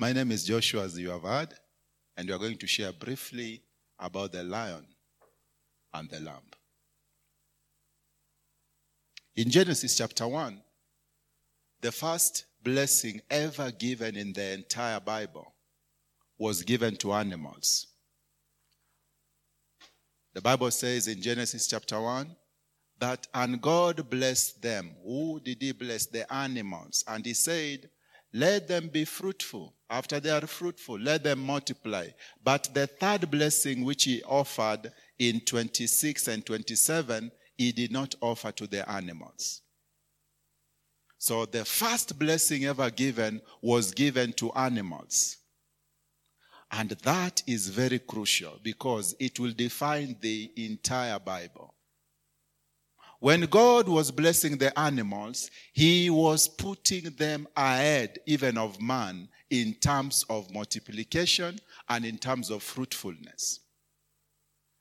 My name is Joshua, as you have heard, and we are going to share briefly about the lion and the lamb. In Genesis chapter 1, the first blessing ever given in the entire Bible was given to animals. The Bible says in Genesis chapter 1 that, and God blessed them. Who did He bless? The animals. And He said, Let them be fruitful. After they are fruitful, let them multiply. But the third blessing which He offered in 26 and 27, He did not offer to the animals. So the first blessing ever given was given to animals. And that is very crucial because it will define the entire Bible. When God was blessing the animals, He was putting them ahead even of man in terms of multiplication and in terms of fruitfulness.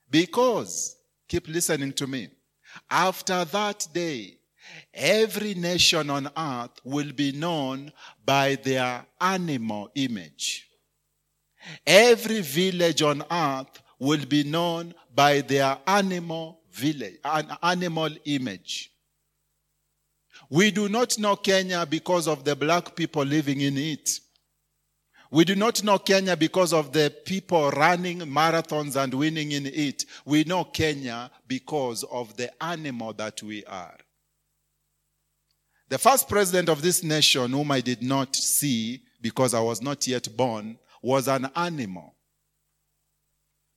Because, keep listening to me, after that day, every nation on earth will be known by their animal image. Every village on earth will be known by their animal village, an animal image. We do not know Kenya because of the black people living in it. We do not know Kenya because of the people running marathons and winning in it. We know Kenya because of the animal that we are. The first president of this nation, whom I did not see because I was not yet born, was an animal.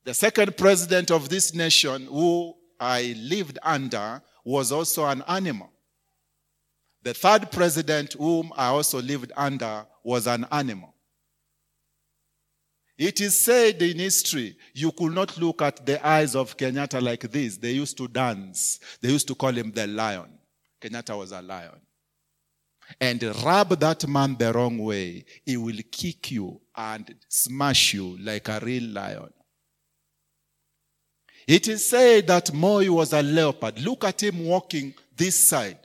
The second president of this nation, who I lived under, was also an animal. The third president, whom I also lived under, was an animal. It is said in history, you could not look at the eyes of Kenyatta like this. They used to dance. They used to call him the lion. Kenyatta was a lion. And rub that man the wrong way, he will kick you and smash you like a real lion. It is said that Moi was a leopard. Look at him walking this side.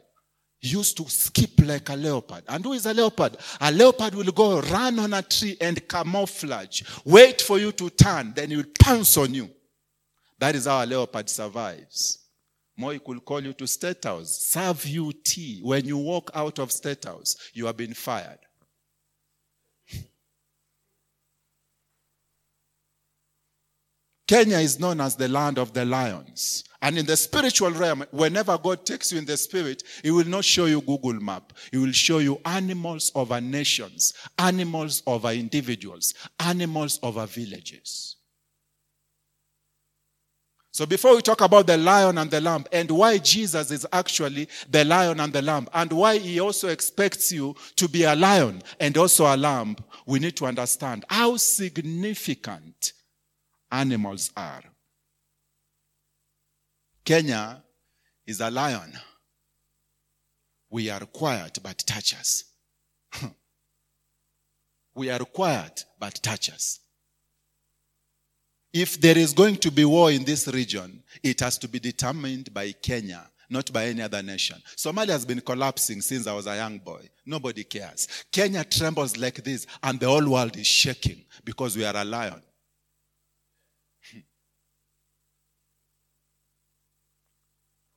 He used to skip like a leopard. And who is a leopard? A leopard will go run on a tree and camouflage, wait for you to turn, then he will pounce on you. That is how a leopard survives. Moi could call you to State House, serve you tea. When you walk out of State House, you have been fired. Kenya is known as the land of the lions. And in the spiritual realm, whenever God takes you in the spirit, He will not show you Google map. He will show you animals over nations, animals over individuals, animals over villages. So before we talk about the lion and the lamb and why Jesus is actually the lion and the lamb and why he also expects you to be a lion and also a lamb, we need to understand how significant animals are. Kenya is a lion. We are quiet but touch us. we are quiet but touch us. If there is going to be war in this region, it has to be determined by Kenya, not by any other nation. Somalia has been collapsing since I was a young boy. Nobody cares. Kenya trembles like this, and the whole world is shaking because we are a lion.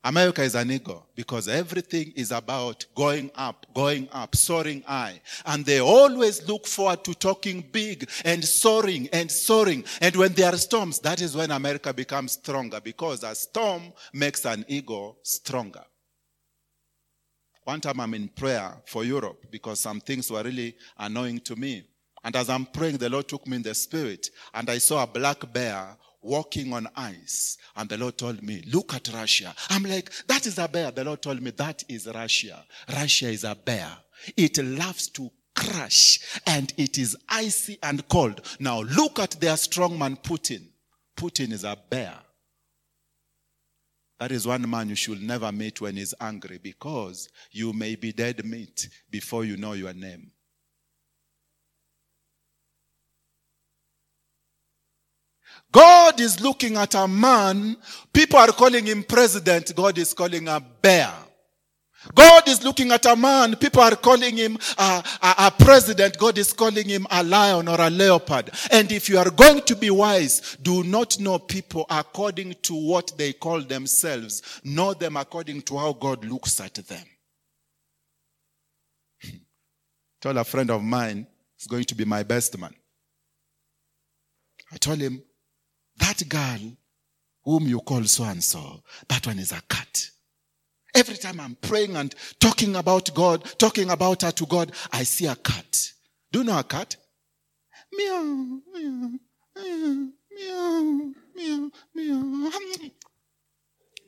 America is an eagle because everything is about going up, going up, soaring high. And they always look forward to talking big and soaring and soaring. And when there are storms, that is when America becomes stronger because a storm makes an ego stronger. One time I'm in prayer for Europe because some things were really annoying to me. And as I'm praying, the Lord took me in the spirit and I saw a black bear walking on ice. And the Lord told me, Look at Russia. I'm like, That is a bear. The Lord told me, That is Russia. Russia is a bear. It loves to crash and it is icy and cold. Now look at their strongman Putin. Putin is a bear. That is one man you should never meet when he's angry because you may be dead meat before you know your name. God is looking at a man. People are calling him president. God is calling a bear. God is looking at a man. People are calling him a, a, a, president. God is calling him a lion or a leopard. And if you are going to be wise, do not know people according to what they call themselves. Know them according to how God looks at them. Told a friend of mine, is going to be my best man. I told him, that girl whom you call so and so, that one is a cat. Every time I'm praying and talking about God, talking about her to God, I see a cat. Do you know a cat? Meow, meow, meow, meow, meow, meow.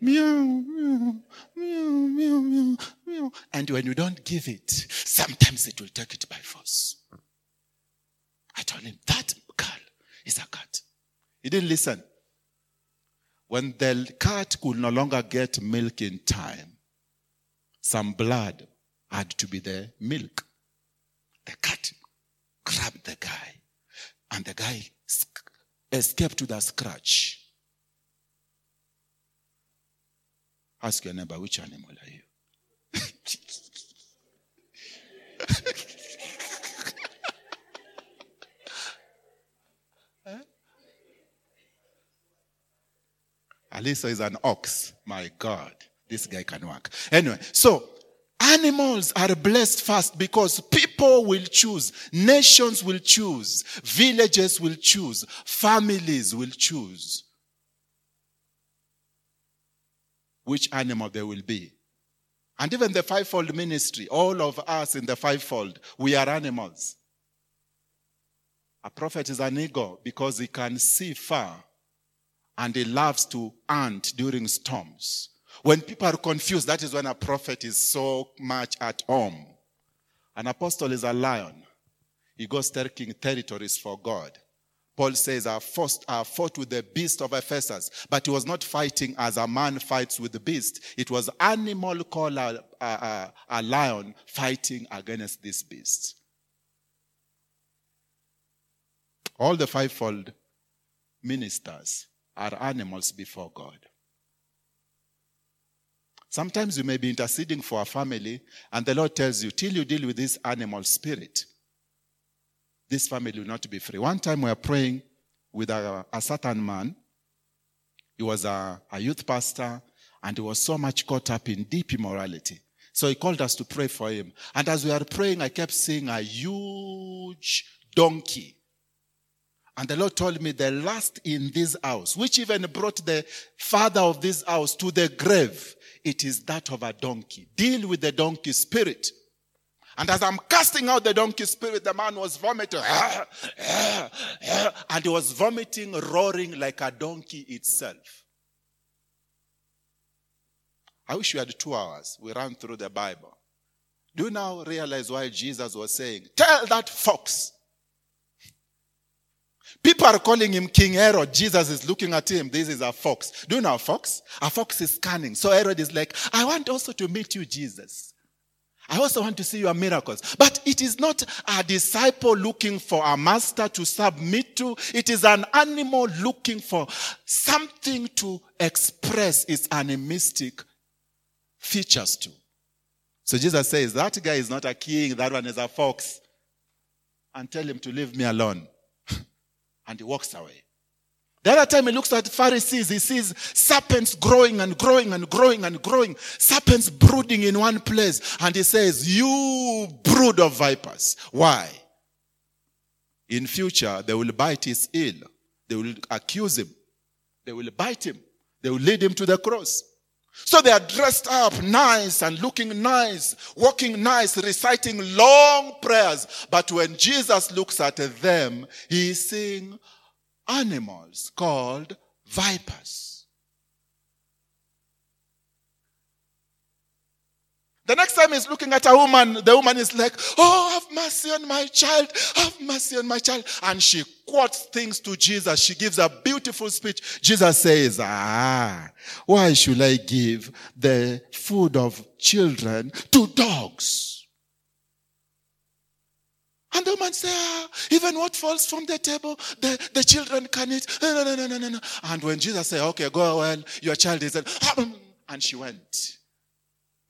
Meow, meow, meow, meow, meow. And when you don't give it, sometimes it will take it by force. I told him, that girl is a cat. He didn't listen. When the cat could no longer get milk in time, some blood had to be the milk. The cat grabbed the guy, and the guy escaped with a scratch. Ask your neighbor, which animal are you? Alisa is an ox. My God, this guy can work. Anyway, so animals are blessed first because people will choose, nations will choose, villages will choose, families will choose which animal they will be. And even the fivefold ministry, all of us in the fivefold, we are animals. A prophet is an eagle because he can see far and he loves to hunt during storms. When people are confused, that is when a prophet is so much at home. An apostle is a lion. He goes taking territories for God. Paul says, I fought, I fought with the beast of Ephesus, but he was not fighting as a man fights with the beast. It was animal called a, a, a lion fighting against this beast. All the fivefold ministers are animals before God. Sometimes you may be interceding for a family, and the Lord tells you, till you deal with this animal spirit, this family will not be free. One time we were praying with a, a certain man. He was a, a youth pastor, and he was so much caught up in deep immorality. So he called us to pray for him. And as we were praying, I kept seeing a huge donkey and the Lord told me the last in this house, which even brought the father of this house to the grave, it is that of a donkey. Deal with the donkey spirit. And as I'm casting out the donkey spirit, the man was vomiting. And he was vomiting, roaring like a donkey itself. I wish we had two hours. We ran through the Bible. Do you now realize why Jesus was saying, Tell that fox People are calling him King Herod. Jesus is looking at him. This is a fox. Do you know a fox? A fox is cunning. So Herod is like, I want also to meet you, Jesus. I also want to see your miracles. But it is not a disciple looking for a master to submit to. It is an animal looking for something to express its animistic features to. So Jesus says, that guy is not a king. That one is a fox. And tell him to leave me alone and he walks away. The other time he looks at Pharisees, he sees serpents growing and growing and growing and growing, serpents brooding in one place, and he says, You brood of vipers. Why? In future, they will bite his heel, they will accuse him, they will bite him, they will lead him to the cross. So they are dressed up nice and looking nice, walking nice, reciting long prayers. But when Jesus looks at them, he is seeing animals called vipers. The next time he's looking at a woman, the woman is like, Oh, have mercy on my child, have mercy on my child. And she quotes things to Jesus. She gives a beautiful speech. Jesus says, Ah, why should I give the food of children to dogs? And the woman says, ah, even what falls from the table, the, the children can eat. No, no, no, no, no, no. And when Jesus said, okay, go well, your child is, and she went.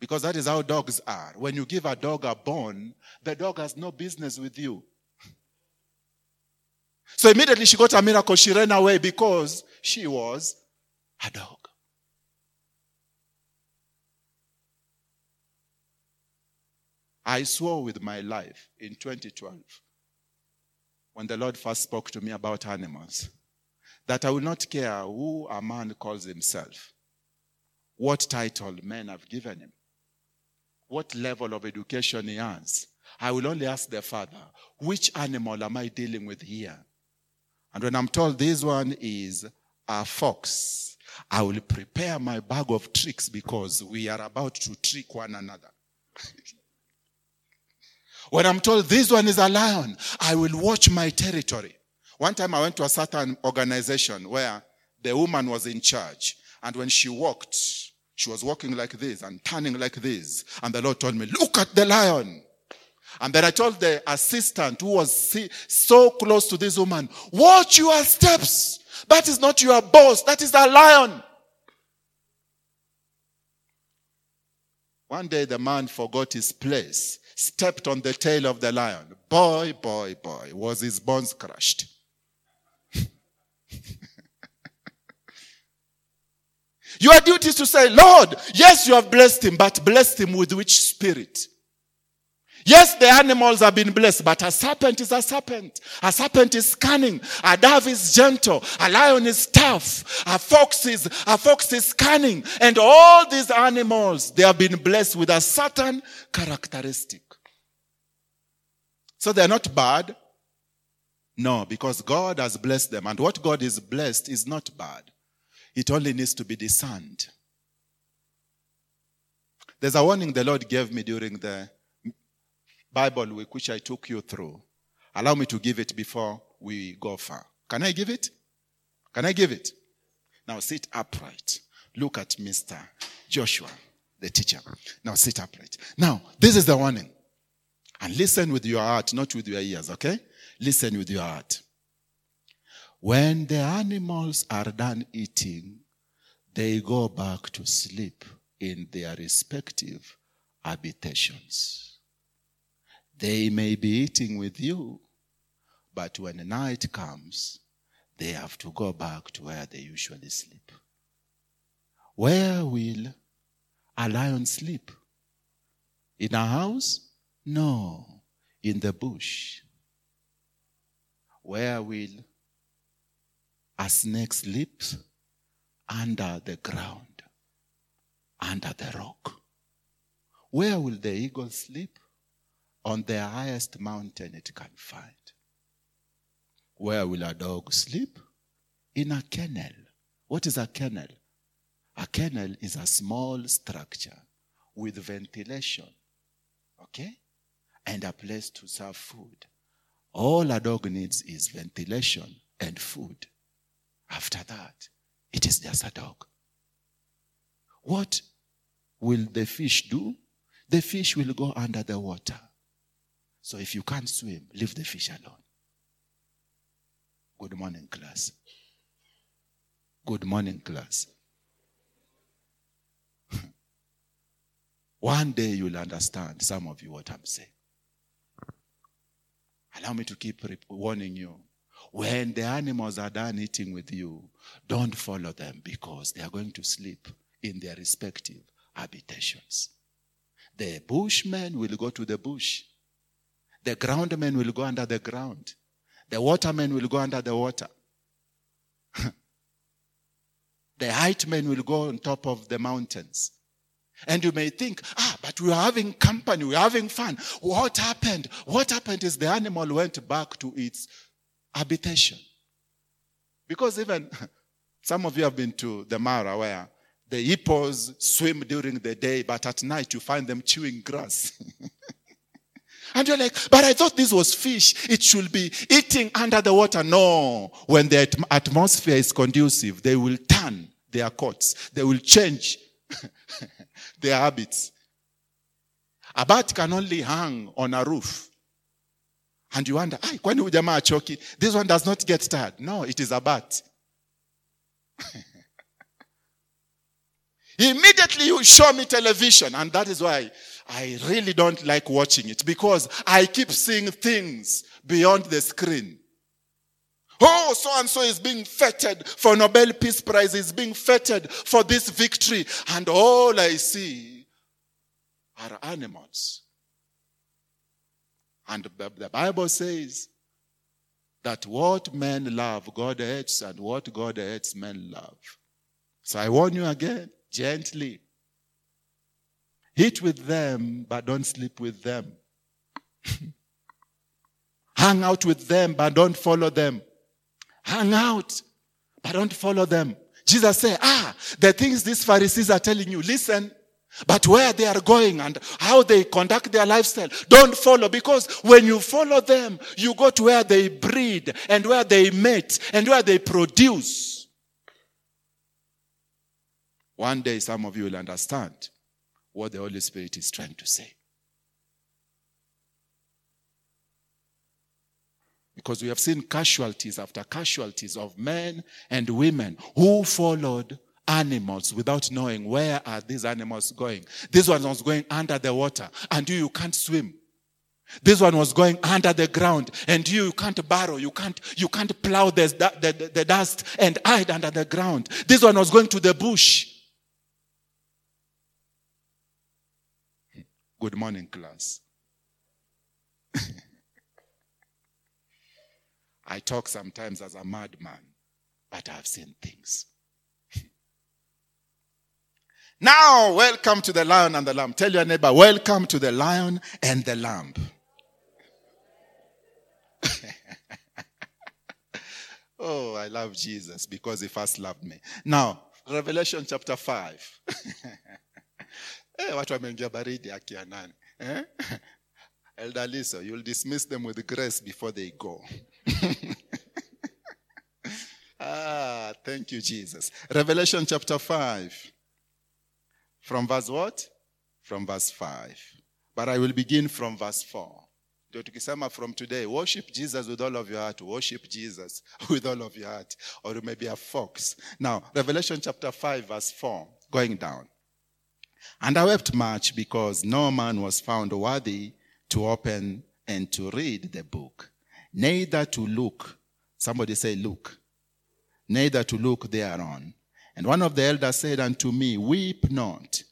Because that is how dogs are. When you give a dog a bone, the dog has no business with you. So immediately she got a miracle, she ran away because she was a dog. I swore with my life in 2012 when the Lord first spoke to me about animals that I will not care who a man calls himself, what title men have given him, what level of education he has. I will only ask the Father, which animal am I dealing with here? And when I'm told this one is a fox, I will prepare my bag of tricks because we are about to trick one another. when I'm told this one is a lion, I will watch my territory. One time I went to a certain organization where the woman was in charge. And when she walked, she was walking like this and turning like this. And the Lord told me, look at the lion. And then I told the assistant who was so close to this woman, watch your steps. That is not your boss. That is the lion. One day the man forgot his place, stepped on the tail of the lion. Boy, boy, boy, was his bones crushed. Your duty is to say, Lord, yes, you have blessed him, but blessed him with which spirit? Yes, the animals have been blessed, but a serpent is a serpent. A serpent is cunning. A dove is gentle. A lion is tough. A fox is, a fox is cunning. And all these animals, they have been blessed with a certain characteristic. So they're not bad. No, because God has blessed them. And what God is blessed is not bad. It only needs to be discerned. There's a warning the Lord gave me during the Bible week, which I took you through. Allow me to give it before we go far. Can I give it? Can I give it? Now sit upright. Look at Mr. Joshua, the teacher. Now sit upright. Now, this is the warning. And listen with your heart, not with your ears, okay? Listen with your heart. When the animals are done eating, they go back to sleep in their respective habitations. They may be eating with you, but when night comes, they have to go back to where they usually sleep. Where will a lion sleep? In a house? No, in the bush. Where will a snake sleeps Under the ground, under the rock. Where will the eagle sleep? On the highest mountain it can find. Where will a dog sleep? In a kennel. What is a kennel? A kennel is a small structure with ventilation, okay? And a place to serve food. All a dog needs is ventilation and food. After that, it is just a dog. What will the fish do? The fish will go under the water. So if you can't swim, leave the fish alone. Good morning, class. Good morning, class. One day you'll understand, some of you, what I'm saying. Allow me to keep warning you. When the animals are done eating with you, don't follow them because they are going to sleep in their respective habitations. The bushmen will go to the bush. The groundmen will go under the ground. The watermen will go under the water. the height men will go on top of the mountains. And you may think, ah, but we are having company, we are having fun. What happened? What happened is the animal went back to its habitation. Because even some of you have been to the Mara where the hippos swim during the day, but at night you find them chewing grass. and you're like, but I thought this was fish. It should be eating under the water. No. When the atmosphere is conducive, they will turn their coats. They will change their habits. A bat can only hang on a roof. And you wonder, "Ay, kwani huyu jamaa achoki? This one does not get tired. No, it is a bat. Immediately you show me television, and that is why I really don't like watching it because I keep seeing things beyond the screen. Oh, so and so is being feted for Nobel Peace Prize, is being feted for this victory, and all I see are animals. And the Bible says that what men love, God hates, and what God hates, men love. So I warn you again, gently. Eat with them, but don't sleep with them. Hang out with them, but don't follow them. Hang out, but don't follow them. Jesus said, Ah, the things these Pharisees are telling you, listen. But where they are going and how they conduct their lifestyle, don't follow because when you follow them, you go to where they breed and where they mate and where they produce. One day, some of you will understand what the Holy Spirit is trying to say. Because we have seen casualties after casualties of men and women who followed animals without knowing where are these animals going. This one was going under the water and you, you can't swim. This one was going under the ground and you, you can't burrow, you can't, you can't plow the, the, the dust and hide under the ground. This one was going to the bush. Good morning, class. I talk sometimes as a madman, but I've seen things. Now, welcome to the lion and the lamb. Tell your neighbor, welcome to the lion and the lamb. oh, I love Jesus because he first loved me. Now, Revelation chapter 5. hey, watu wameingia? Eh? Elder Lisa, you'll dismiss them with grace before they go. ah, thank you, Jesus. Revelation chapter 5. From verse what? From verse 5. But I will begin from verse 4. Ndio tukisema from today, worship Jesus with all of your heart. Worship Jesus with all of your heart. Or you may be a fox. Now, Revelation chapter 5, verse 4, going down. And I wept much because no man was found worthy to open and to read the book, neither to look. Somebody say, look. Neither to look thereon. And one of the elders said unto me, Weep not.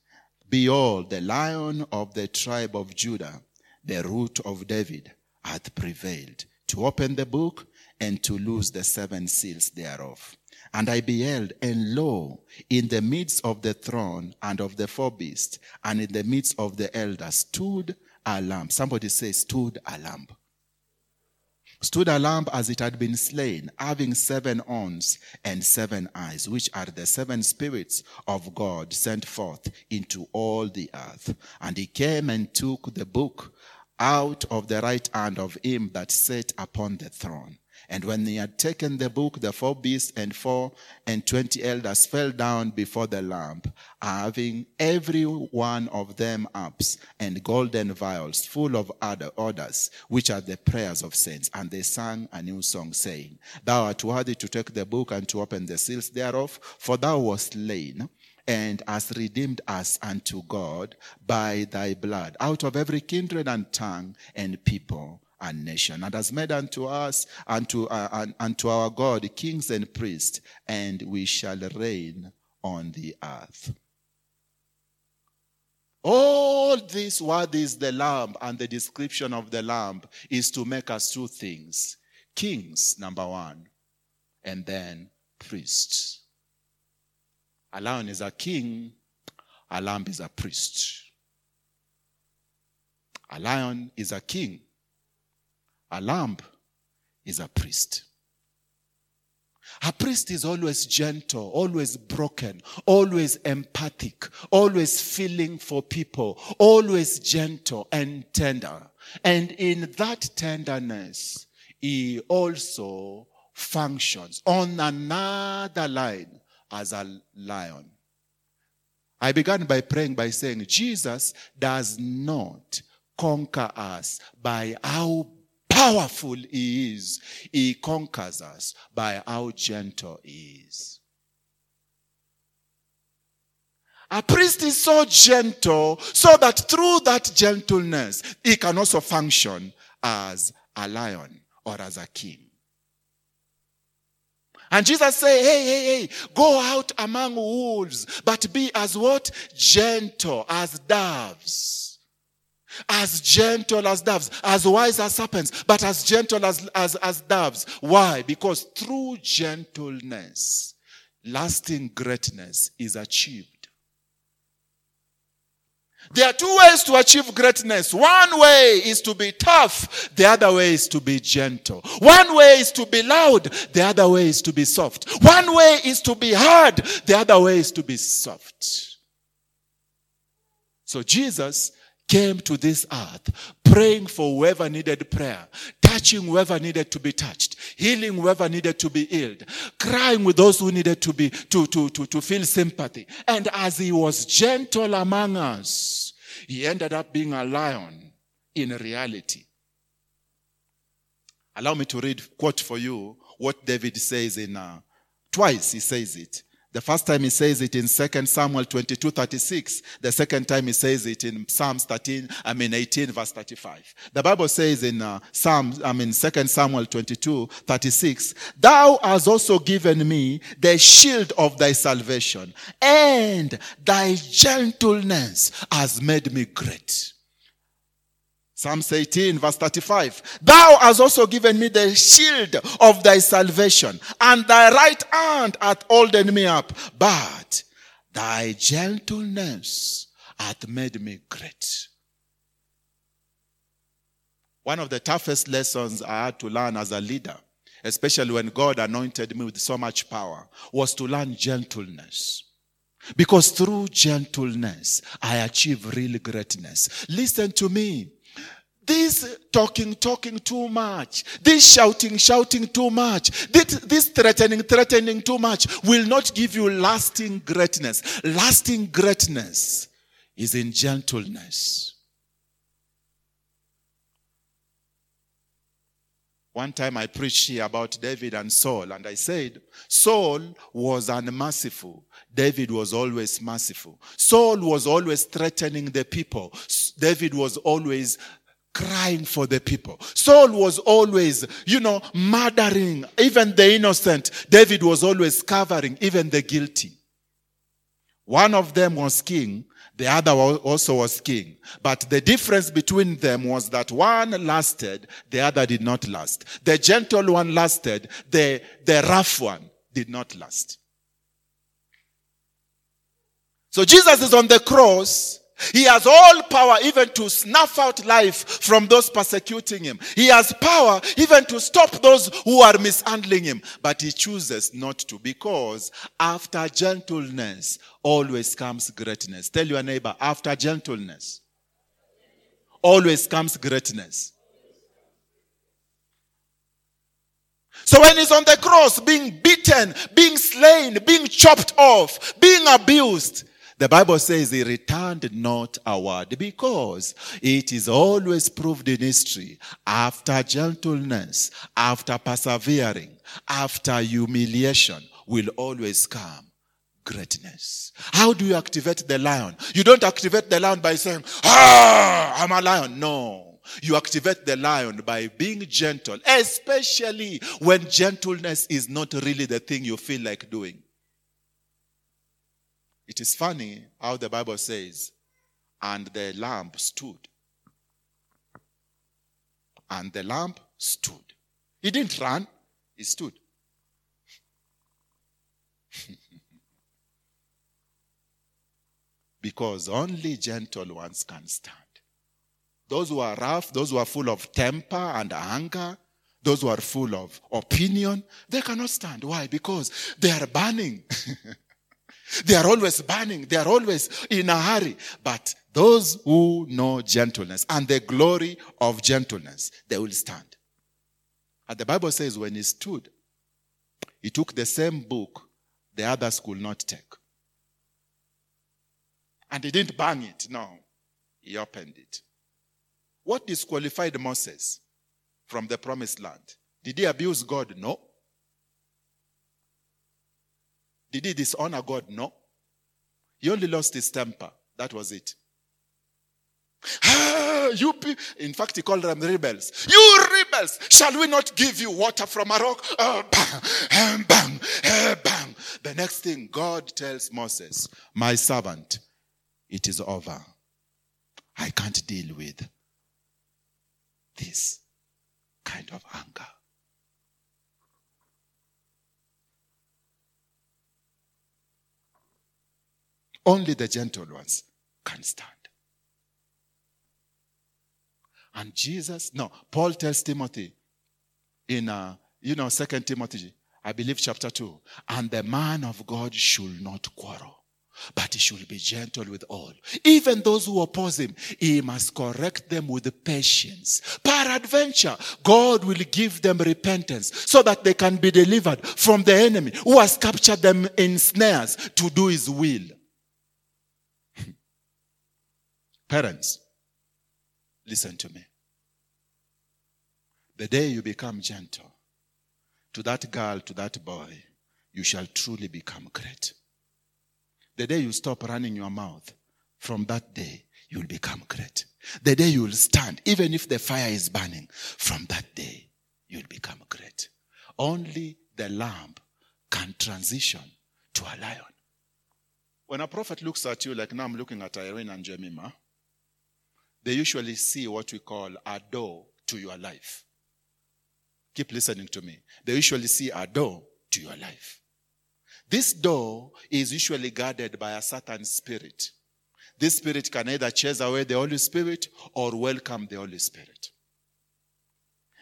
Behold, the lion of the tribe of Judah, the root of David, hath prevailed to open the book and to loose the seven seals thereof. And I beheld, and lo, in the midst of the throne and of the four beasts, and in the midst of the elders, stood a lamb. Somebody say, stood a lamb. Stood a lamb as it had been slain, having seven horns and seven eyes, which are the seven spirits of God sent forth into all the earth. And he came and took the book out of the right hand of him that sat upon the throne. And when he had taken the book, the four beasts and four and twenty elders fell down before the Lamb, having every one of them harps and golden vials full of other orders, which are the prayers of saints. And they sang a new song, saying, Thou art worthy to take the book and to open the seals thereof, for thou wast slain and hast redeemed us unto God by thy blood out of every kindred and tongue and people and nation, and has made unto us, unto, uh, unto our God, kings and priests, and we shall reign on the earth. All this, what is the lamb and the description of the lamb, is to make us two things kings, number one, and then priests. A lion is a king, a lamb is a priest. A lion is a king, a lamb is a priest. A priest is always gentle, always broken, always empathic, always feeling for people, always gentle and tender. And in that tenderness, he also functions on another line as a lion. I began by praying by saying, Jesus does not conquer us by how powerful he is. He conquers us by how gentle he is. A priest is so gentle so that through that gentleness, he can also function as a lion or as a king. And Jesus said, hey, hey, hey, go out among wolves, but be as what? Gentle as doves. As gentle as doves, as wise as serpents, but as gentle as, as, as doves. Why? Because through gentleness, lasting greatness is achieved. There are two ways to achieve greatness. One way is to be tough. The other way is to be gentle. One way is to be loud. The other way is to be soft. One way is to be hard. The other way is to be soft. So Jesus came to this earth praying for whoever needed prayer, touching whoever needed to be touched, healing whoever needed to be healed, crying with those who needed to be to, to, to, to feel sympathy. And as he was gentle among us, he ended up being a lion in reality. Allow me to read quote for you what David says in uh, twice he says it the first time he says it in 2 Samuel 22, 36. The second time he says it in Psalms 13, I mean 18, verse 35. The Bible says in uh, Psalms, I mean 2 Samuel 22, 36, Thou hast also given me the shield of thy salvation, and thy gentleness has made me great. Psalms 18, verse 35. Thou hast also given me the shield of thy salvation, and thy right hand hath holden me up. But thy gentleness hath made me great. One of the toughest lessons I had to learn as a leader, especially when God anointed me with so much power, was to learn gentleness. Because through gentleness, I achieve real greatness. Listen to me. This talking, talking too much. This shouting, shouting too much. This, this threatening, threatening too much will not give you lasting greatness. Lasting greatness is in gentleness. One time I preached here about David and Saul, and I said, Saul was unmerciful. David was always merciful. Saul was always threatening the people. David was always crying for the people. Saul was always, you know, murdering even the innocent. David was always covering even the guilty. One of them was king, the other also was king. But the difference between them was that one lasted, the other did not last. The gentle one lasted, the, the rough one did not last. So Jesus is on the cross he has all power even to snuff out life from those persecuting him. He has power even to stop those who are mishandling him. But he chooses not to because after gentleness always comes greatness. Tell your neighbor, after gentleness always comes greatness. So when he's on the cross, being beaten, being slain, being chopped off, being abused, the Bible says he returned not a word because it is always proved in history after gentleness, after persevering, after humiliation will always come greatness. How do you activate the lion? You don't activate the lion by saying, Ah, I'm a lion. No. You activate the lion by being gentle, especially when gentleness is not really the thing you feel like doing. It is funny how the Bible says, and the lamp stood. And the lamp stood. He didn't run, he stood. because only gentle ones can stand. Those who are rough, those who are full of temper and anger, those who are full of opinion, they cannot stand. Why? Because they are burning. They are always burning. They are always in a hurry. But those who know gentleness and the glory of gentleness, they will stand. And the Bible says when he stood, he took the same book the others could not take. And he didn't bang it. No. He opened it. What disqualified Moses from the promised land? Did he abuse God? No. Did he dishonor God? No. He only lost his temper. That was it. Ah, you pe- in fact, he called them rebels. You rebels, shall we not give you water from a rock? Oh, bang, eh, bang, eh, bang. The next thing, God tells Moses, My servant, it is over. I can't deal with this kind of anger. Only the gentle ones can stand. And Jesus, no, Paul tells Timothy in, uh, you know, Second Timothy, I believe chapter 2, and the man of God should not quarrel, but he should be gentle with all. Even those who oppose him, he must correct them with patience. Peradventure, God will give them repentance so that they can be delivered from the enemy who has captured them in snares to do his will. Parents, listen to me. The day you become gentle to that girl, to that boy, you shall truly become great. The day you stop running your mouth, from that day, you'll become great. The day you'll stand, even if the fire is burning, from that day, you'll become great. Only the lamb can transition to a lion. When a prophet looks at you, like now I'm looking at Irene and Jemima, they usually see what we call a door to your life. Keep listening to me. They usually see a door to your life. This door is usually guarded by a certain spirit. This spirit can either chase away the Holy Spirit or welcome the Holy Spirit.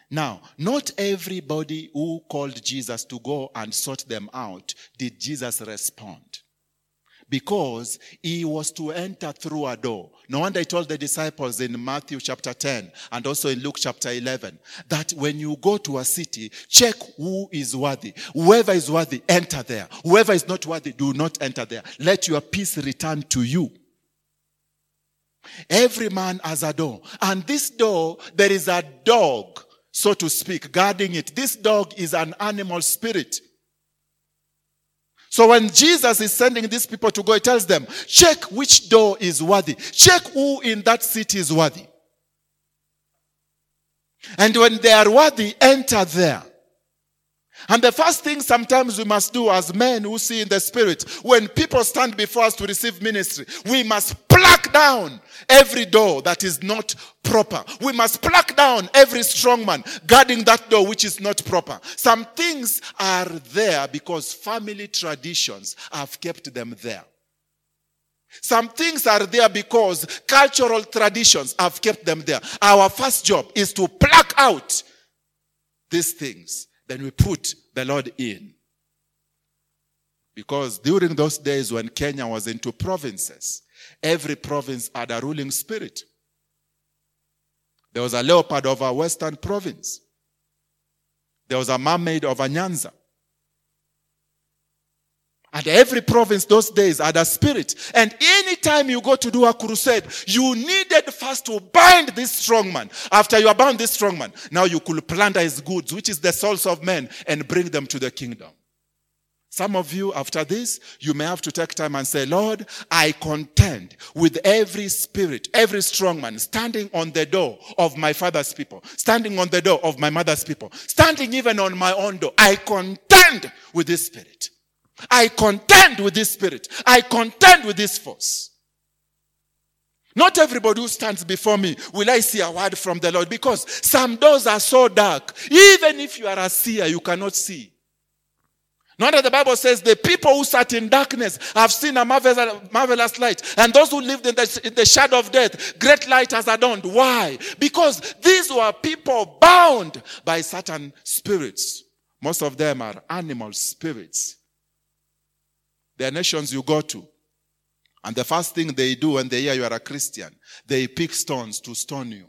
Now, not everybody who called Jesus to go and sort them out did Jesus respond because he was to enter through a door. No wonder he told the disciples in Matthew chapter 10 and also in Luke chapter 11 that when you go to a city, check who is worthy. Whoever is worthy, enter there. Whoever is not worthy, do not enter there. Let your peace return to you. Every man has a door. And this door, there is a dog, so to speak, guarding it. This dog is an animal spirit. So when Jesus is sending these people to go, he tells them, check which door is worthy. Check who in that city is worthy. And when they are worthy, enter there. And the first thing sometimes we must do as men who see in the spirit, when people stand before us to receive ministry, we must pluck down every door that is not proper. We must pluck down every strong man guarding that door which is not proper. Some things are there because family traditions have kept them there. Some things are there because cultural traditions have kept them there. Our first job is to pluck out these things then we put the Lord in. Because during those days when Kenya was into provinces, every province had a ruling spirit. There was a leopard of a western province. There was a mermaid of a Nyanza. And every province those days had a spirit. And anytime you go to do a crusade, you needed first to bind this strong man. After you bound this strong man, now you could plunder his goods, which is the souls of men, and bring them to the kingdom. Some of you, after this, you may have to take time and say, Lord, I contend with every spirit, every strong man standing on the door of my father's people, standing on the door of my mother's people, standing even on my own door. I contend with this spirit. I contend with this spirit. I contend with this force. Not everybody who stands before me will I see a word from the Lord because some doors are so dark. Even if you are a seer, you cannot see. Not that the Bible says the people who sat in darkness have seen a marvelous, marvelous light. And those who lived in the, in the shadow of death, great light has adorned. Why? Because these were people bound by certain spirits. Most of them are animal spirits. There are nations you go to. And the first thing they do when they hear you are a Christian, they pick stones to stone you.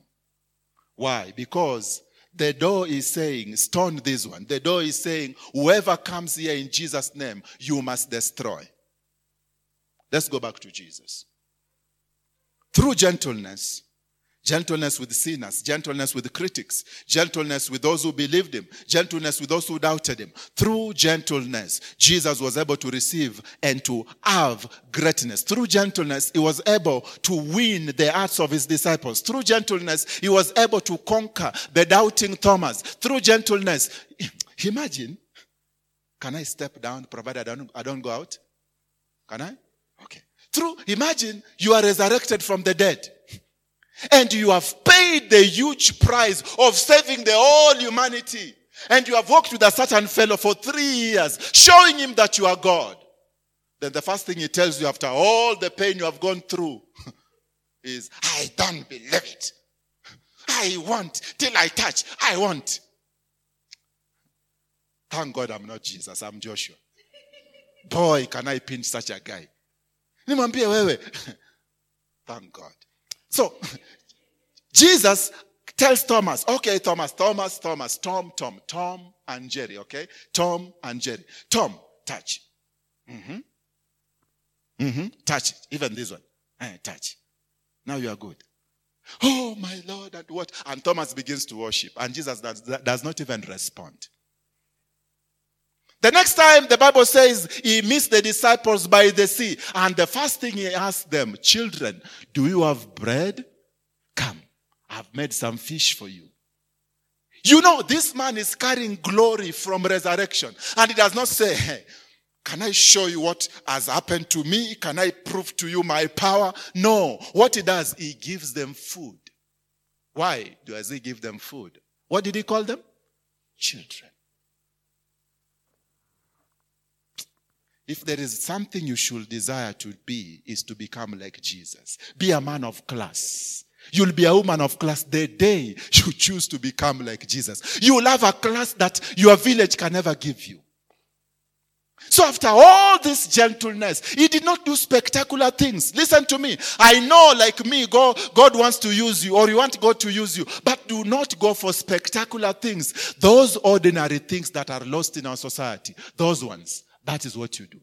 Why? Because the door is saying, stone this one. The door is saying, whoever comes here in Jesus' name, you must destroy. Let's go back to Jesus. Through gentleness, gentleness with sinners, gentleness with critics, gentleness with those who believed him, gentleness with those who doubted him. Through gentleness, Jesus was able to receive and to have greatness. Through gentleness, he was able to win the hearts of his disciples. Through gentleness, he was able to conquer the doubting Thomas. Through gentleness, imagine, can I step down provided I don't, I don't go out? Can I? Okay. Through, imagine you are resurrected from the dead. And you have paid the huge price of saving the whole humanity. And you have walked with a certain fellow for three years, showing him that you are God. Then the first thing he tells you after all the pain you have gone through is, I don't believe it. I want till I touch. I want. Thank God I'm not Jesus, I'm Joshua. Boy, can I pinch such a guy. Thank God. So, Jesus tells Thomas, okay, Thomas, Thomas, Thomas, Tom, Tom, Tom and Jerry, okay? Tom and Jerry. Tom, touch. Mm-hmm. Mm-hmm. Touch it. Even this one. Eh, touch. Now you are good. Oh, my Lord, and what? And Thomas begins to worship, and Jesus does, does not even respond. The next time the Bible says he meets the disciples by the sea, and the first thing he asked them, Children, do you have bread? Come, I've made some fish for you. You know, this man is carrying glory from resurrection, and he does not say, Hey, can I show you what has happened to me? Can I prove to you my power? No. What he does, he gives them food. Why does he give them food? What did he call them? Children. If there is something you should desire to be, is to become like Jesus. Be a man of class. You'll be a woman of class the day you choose to become like Jesus. You will have a class that your village can never give you. So after all this gentleness, he did not do spectacular things. Listen to me. I know like me, God, God wants to use you or you want God to use you, but do not go for spectacular things. Those ordinary things that are lost in our society, those ones, that is what you do.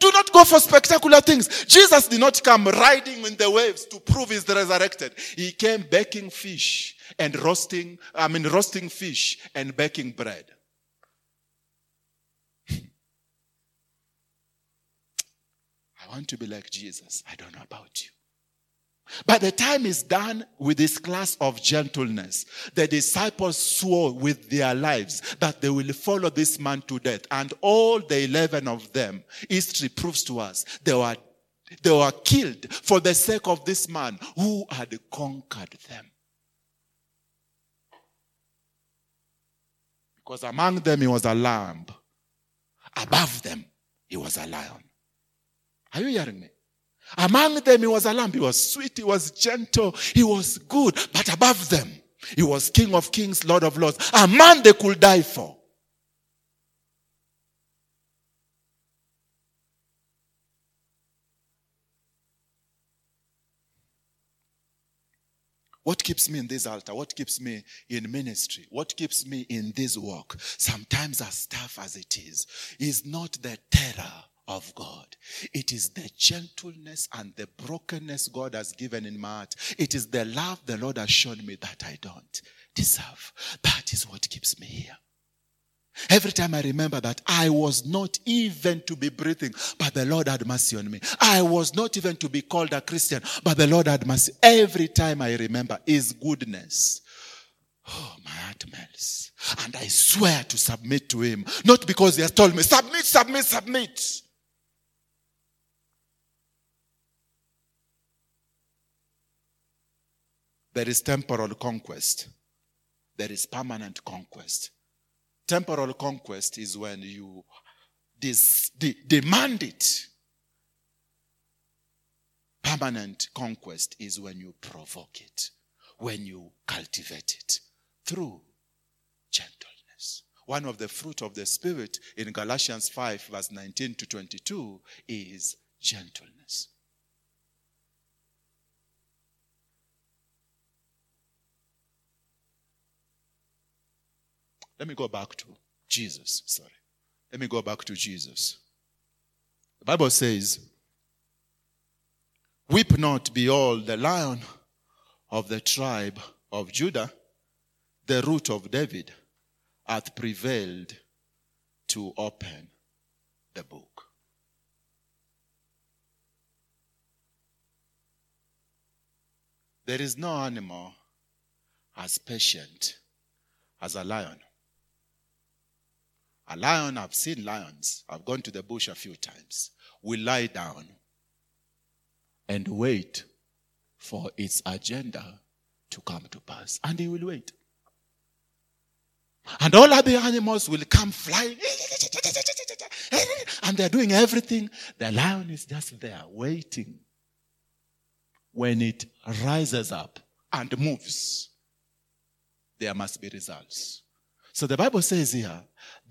Do not go for spectacular things. Jesus did not come riding in the waves to prove he's resurrected. He came baking fish and roasting, I mean, roasting fish and baking bread. I want to be like Jesus. I don't know about you. By the time is done with this class of gentleness, the disciples swore with their lives that they will follow this man to death. And all the 11 of them, history proves to us, they were, they were killed for the sake of this man who had conquered them. Because among them he was a lamb. Above them he was a lion. Are you hearing me? Among them, he was a lamb. He was sweet. He was gentle. He was good. But above them, he was King of kings, Lord of lords. A man they could die for. What keeps me in this altar? What keeps me in ministry? What keeps me in this work? Sometimes as tough as it is, is not the terror of God. It is the gentleness and the brokenness God has given in my heart. It is the love the Lord has shown me that I don't deserve. That is what keeps me here. Every time I remember that I was not even to be breathing, but the Lord had mercy on me. I was not even to be called a Christian, but the Lord had mercy. Every time I remember His goodness, oh, my heart melts. And I swear to submit to Him. Not because He has told me, submit, submit, submit. There is temporal conquest. There is permanent conquest. Temporal conquest is when you dis, de, demand it. Permanent conquest is when you provoke it, when you cultivate it through gentleness. One of the fruit of the Spirit in Galatians 5, verse 19 to 22 is gentleness. Let me go back to Jesus. Sorry. Let me go back to Jesus. The Bible says, Weep not, behold, the lion of the tribe of Judah, the root of David, hath prevailed to open the book. There is no animal as patient as a lion. A lion, I've seen lions, I've gone to the bush a few times, will lie down and wait for its agenda to come to pass. And he will wait. And all other animals will come flying. And they're doing everything. The lion is just there waiting. When it rises up and moves, there must be results. So the Bible says here,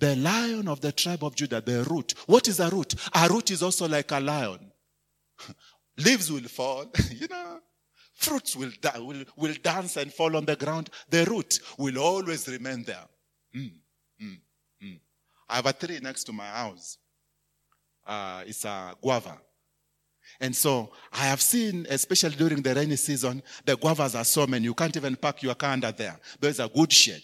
the lion of the tribe of Judah, the root. What is a root? A root is also like a lion. Leaves will fall, you know. Fruits will, will, will dance and fall on the ground. The root will always remain there. Mm, mm, mm. I have a tree next to my house. Uh, it's a guava. And so I have seen, especially during the rainy season, the guavas are so many. You can't even park your car under there. There's a good shade.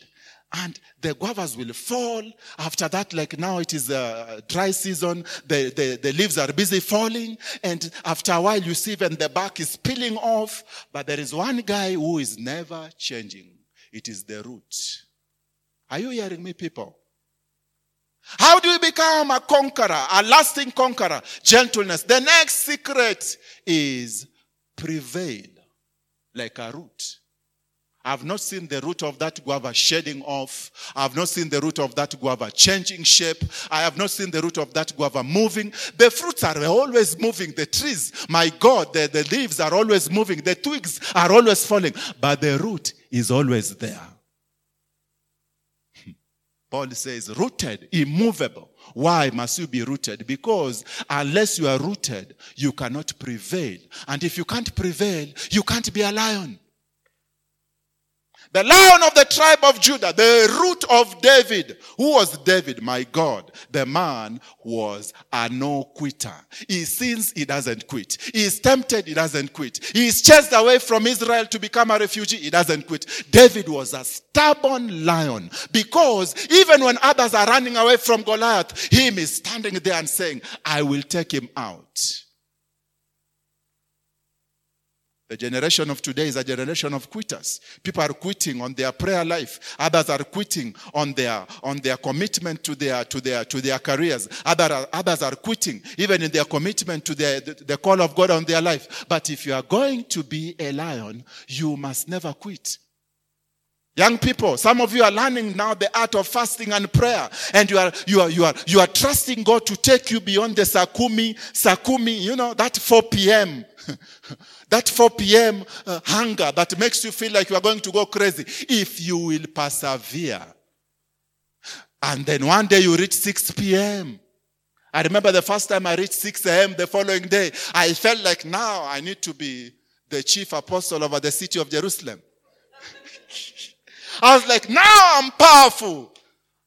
And the guavas will fall. After that, like now it is a dry season, the, the, the leaves are busy falling. And after a while, you see when the bark is peeling off. But there is one guy who is never changing. It is the root. Are you hearing me, people? How do you become a conqueror, a lasting conqueror? Gentleness. The next secret is prevail like a root. I've not seen the root of that guava shedding off. I've not seen the root of that guava changing shape. I have not seen the root of that guava moving. The fruits are always moving. The trees, my God, the, the leaves are always moving. The twigs are always falling. But the root is always there. Hmm. Paul says, rooted, immovable. Why must you be rooted? Because unless you are rooted, you cannot prevail. And if you can't prevail, you can't be a lion. The lion of the tribe of Judah, the root of David. Who was David? My God. The man was a no quitter. He sins, he doesn't quit. He is tempted, he doesn't quit. He is chased away from Israel to become a refugee, he doesn't quit. David was a stubborn lion because even when others are running away from Goliath, him is standing there and saying, I will take him out. The generation of today is a generation of quitters. People are quitting on their prayer life. Others are quitting on their, on their commitment to their, to their, to their careers. Other, others are quitting even in their commitment to their, the, the call of God on their life. But if you are going to be a lion, you must never quit. Young people, some of you are learning now the art of fasting and prayer, and you are you are you are you are trusting God to take you beyond the sakumi, sakumi, you know, that 4 p.m. that 4 p.m. Uh, hunger that makes you feel like you are going to go crazy. If you will persevere. And then one day you reach 6 p.m. I remember the first time I reached 6 a.m. the following day, I felt like now I need to be the chief apostle over the city of Jerusalem. I was like, now I'm powerful.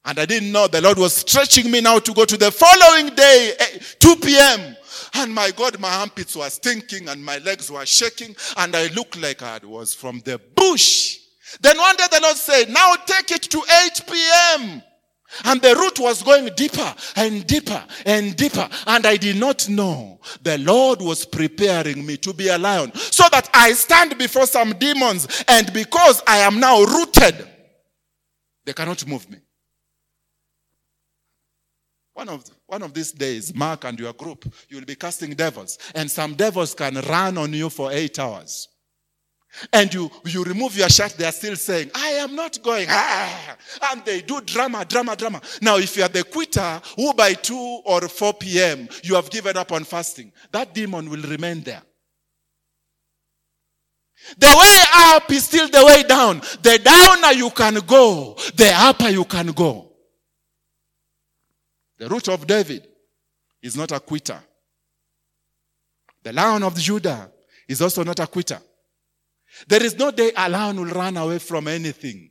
And I didn't know the Lord was stretching me now to go to the following day, eh, 2 p.m. And my God, my armpits were stinking and my legs were shaking and I looked like I was from the bush. Then one day the Lord said, now take it to 8 p.m. And the root was going deeper and deeper and deeper. And I did not know the Lord was preparing me to be a lion so that I stand before some demons. And because I am now rooted, they cannot move me. One of, one of these days, Mark and your group, you'll be casting devils. And some devils can run on you for eight hours. And you, you remove your shirt, they are still saying, I am not going. And they do drama, drama, drama. Now, if you are the quitter who by 2 or 4 p.m. you have given up on fasting, that demon will remain there. The way up is still the way down. The downer you can go, the upper you can go. The root of David is not a quitter. The lion of Judah is also not a quitter. There is no day a lion will run away from anything.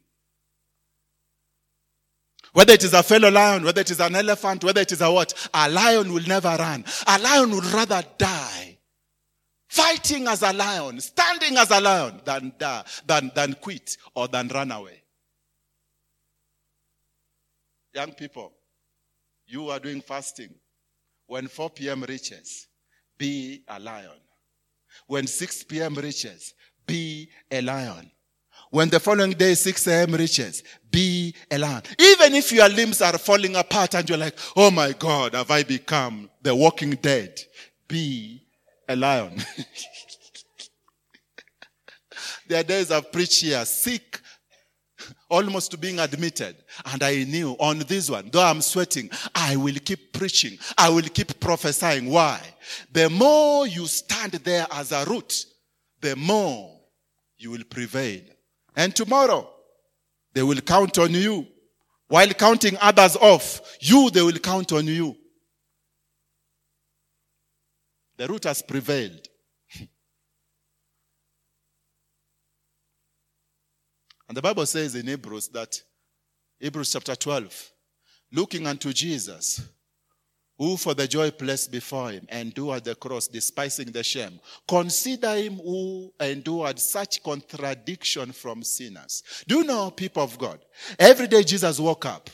Whether it is a fellow lion, whether it is an elephant, whether it is a what, a lion will never run. A lion would rather die fighting as a lion, standing as a lion, than, die, than, than quit or than run away. Young people, you are doing fasting. When 4 p.m. reaches, be a lion. When 6 p.m. reaches, be a lion. When the following day 6 a.m. reaches, be a lion. Even if your limbs are falling apart and you're like, oh my God, have I become the walking dead? Be a lion. there are days I've preached here, sick, almost to being admitted. And I knew on this one, though I'm sweating, I will keep preaching. I will keep prophesying. Why? The more you stand there as a root, the more you will prevail. And tomorrow, they will count on you. While counting others off, you, they will count on you. The root has prevailed. and the Bible says in Hebrews that, Hebrews chapter 12, looking unto Jesus, who for the joy placed before him endured the cross, despising the shame. Consider him who endured such contradiction from sinners. Do you know, people of God? Every day Jesus woke up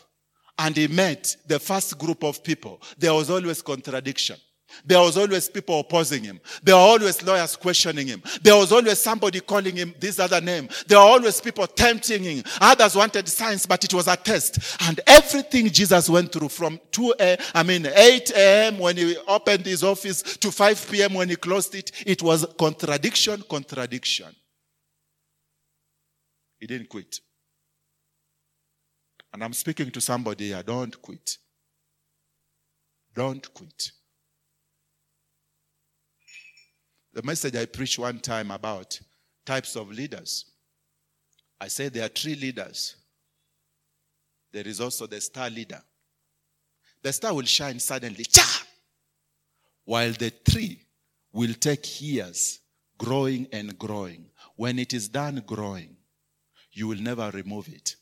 and he met the first group of people. There was always contradiction. There was always people opposing him. There were always lawyers questioning him. There was always somebody calling him this other name. There were always people tempting him. Others wanted signs, but it was a test. And everything Jesus went through from 2 a, I mean 8 a.m. when he opened his office to 5 p.m. when he closed it, it was contradiction, contradiction. He didn't quit. And I'm speaking to somebody here. Don't quit. Don't quit. The message I preached one time about types of leaders. I said there are three leaders. There is also the star leader. The star will shine suddenly, cha! while the tree will take years growing and growing. When it is done growing, you will never remove it.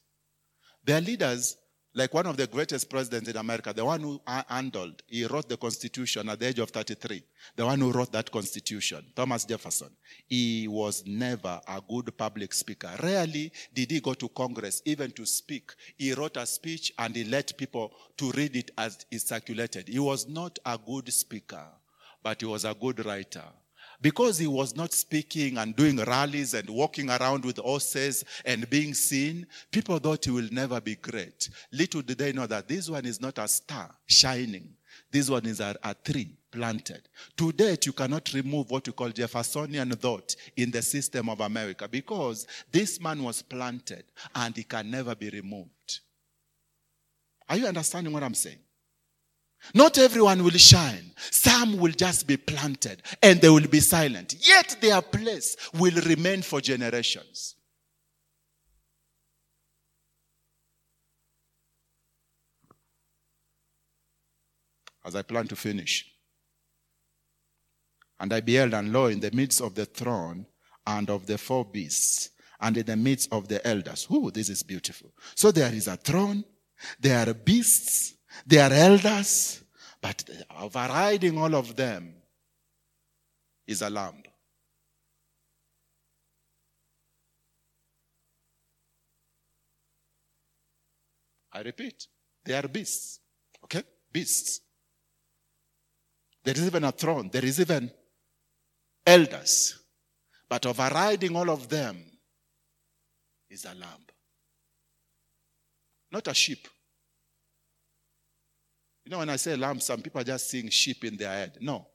There are leaders like one of the greatest presidents in America, the one who handled, he wrote the Constitution at the age of 33. The one who wrote that Constitution, Thomas Jefferson, he was never a good public speaker. Rarely did he go to Congress even to speak. He wrote a speech and he let people to read it as it circulated. He was not a good speaker, but he was a good writer. Because he was not speaking and doing rallies and walking around with horses and being seen, people thought he will never be great. Little did they know that this one is not a star shining. This one is a, a tree planted. To date, you cannot remove what you call Jeffersonian thought in the system of America because this man was planted and he can never be removed. Are you understanding what I'm saying? Not everyone will shine. Some will just be planted and they will be silent. Yet their place will remain for generations. As I plan to finish. And I beheld, and lo, in the midst of the throne and of the four beasts, and in the midst of the elders. Ooh, this is beautiful. So there is a throne, there are beasts, they are elders, but overriding all of them is a lamb. I repeat, they are beasts. Okay? Beasts. There is even a throne, there is even elders. But overriding all of them is a lamb. Not a sheep. You know, when I say lamb, some people are just seeing sheep in their head. No.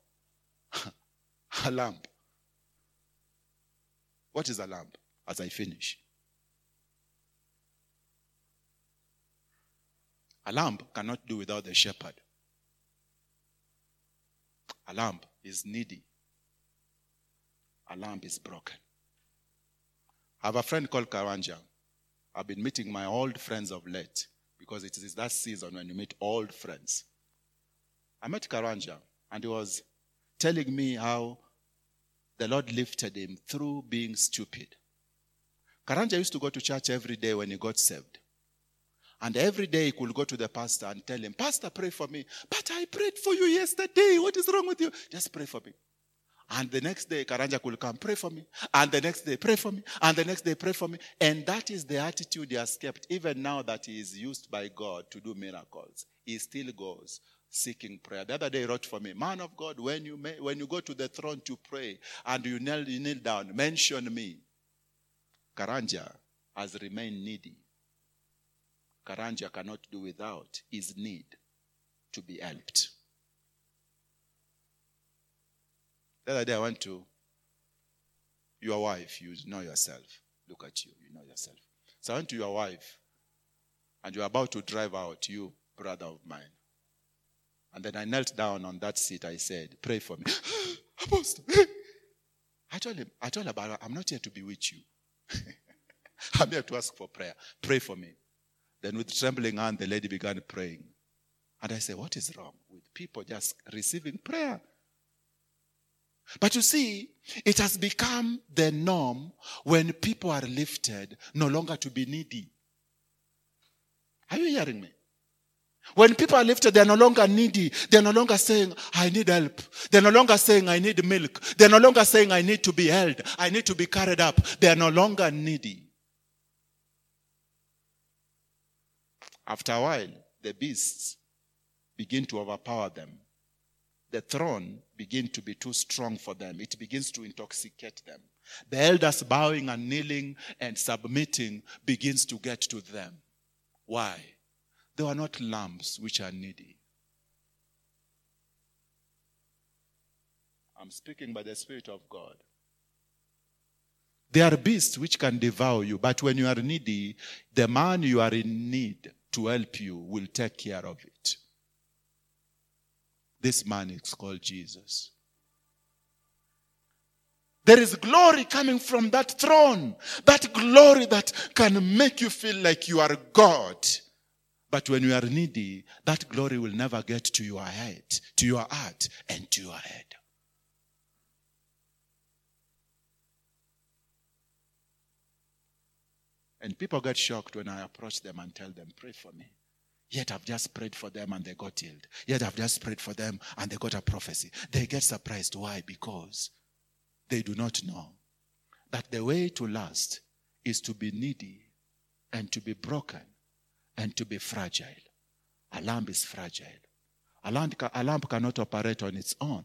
a lamb. What is a lamb? As I finish. A lamb cannot do without the shepherd. A lamb is needy. A lamb is broken. I have a friend called Karanja. I've been meeting my old friends of late because it is that season when you meet old friends. I met Karanja, and he was telling me how the Lord lifted him through being stupid. Karanja used to go to church every day when he got saved. And every day he could go to the pastor and tell him, Pastor, pray for me. But I prayed for you yesterday. What is wrong with you? Just pray for me. And the next day, Karanja will come, pray for me. And the next day, pray for me. And the next day, pray for me. And that is the attitude he has kept. Even now that he is used by God to do miracles, he still goes seeking prayer. The other day, he wrote for me, Man of God, when you, may, when you go to the throne to pray and you kneel, you kneel down, mention me. Karanja has remained needy. Karanja cannot do without his need to be helped. The other day I went to your wife, you know yourself. Look at you, you know yourself. So I went to your wife, and you're about to drive out, you, brother of mine. And then I knelt down on that seat. I said, Pray for me. Apostle. I told him, I told about I'm not here to bewitch you. I'm here to ask for prayer. Pray for me. Then with trembling hand, the lady began praying. And I said, What is wrong with people just receiving prayer? But you see, it has become the norm when people are lifted no longer to be needy. Are you hearing me? When people are lifted, they're no longer needy. They're no longer saying, I need help. They're no longer saying, I need milk. They're no longer saying, I need to be held. I need to be carried up. They are no longer needy. After a while, the beasts begin to overpower them the throne begin to be too strong for them. It begins to intoxicate them. The elders bowing and kneeling and submitting begins to get to them. Why? They are not lambs which are needy. I'm speaking by the Spirit of God. They are beasts which can devour you, but when you are needy, the man you are in need to help you will take care of it. This man is called Jesus. There is glory coming from that throne. That glory that can make you feel like you are God. But when you are needy, that glory will never get to your head, to your heart, and to your head. And people get shocked when I approach them and tell them, Pray for me. Yet I've just prayed for them and they got healed. Yet I've just prayed for them and they got a prophecy. They get surprised. Why? Because they do not know that the way to last is to be needy and to be broken and to be fragile. A lamp is fragile. A lamp, a lamp cannot operate on its own.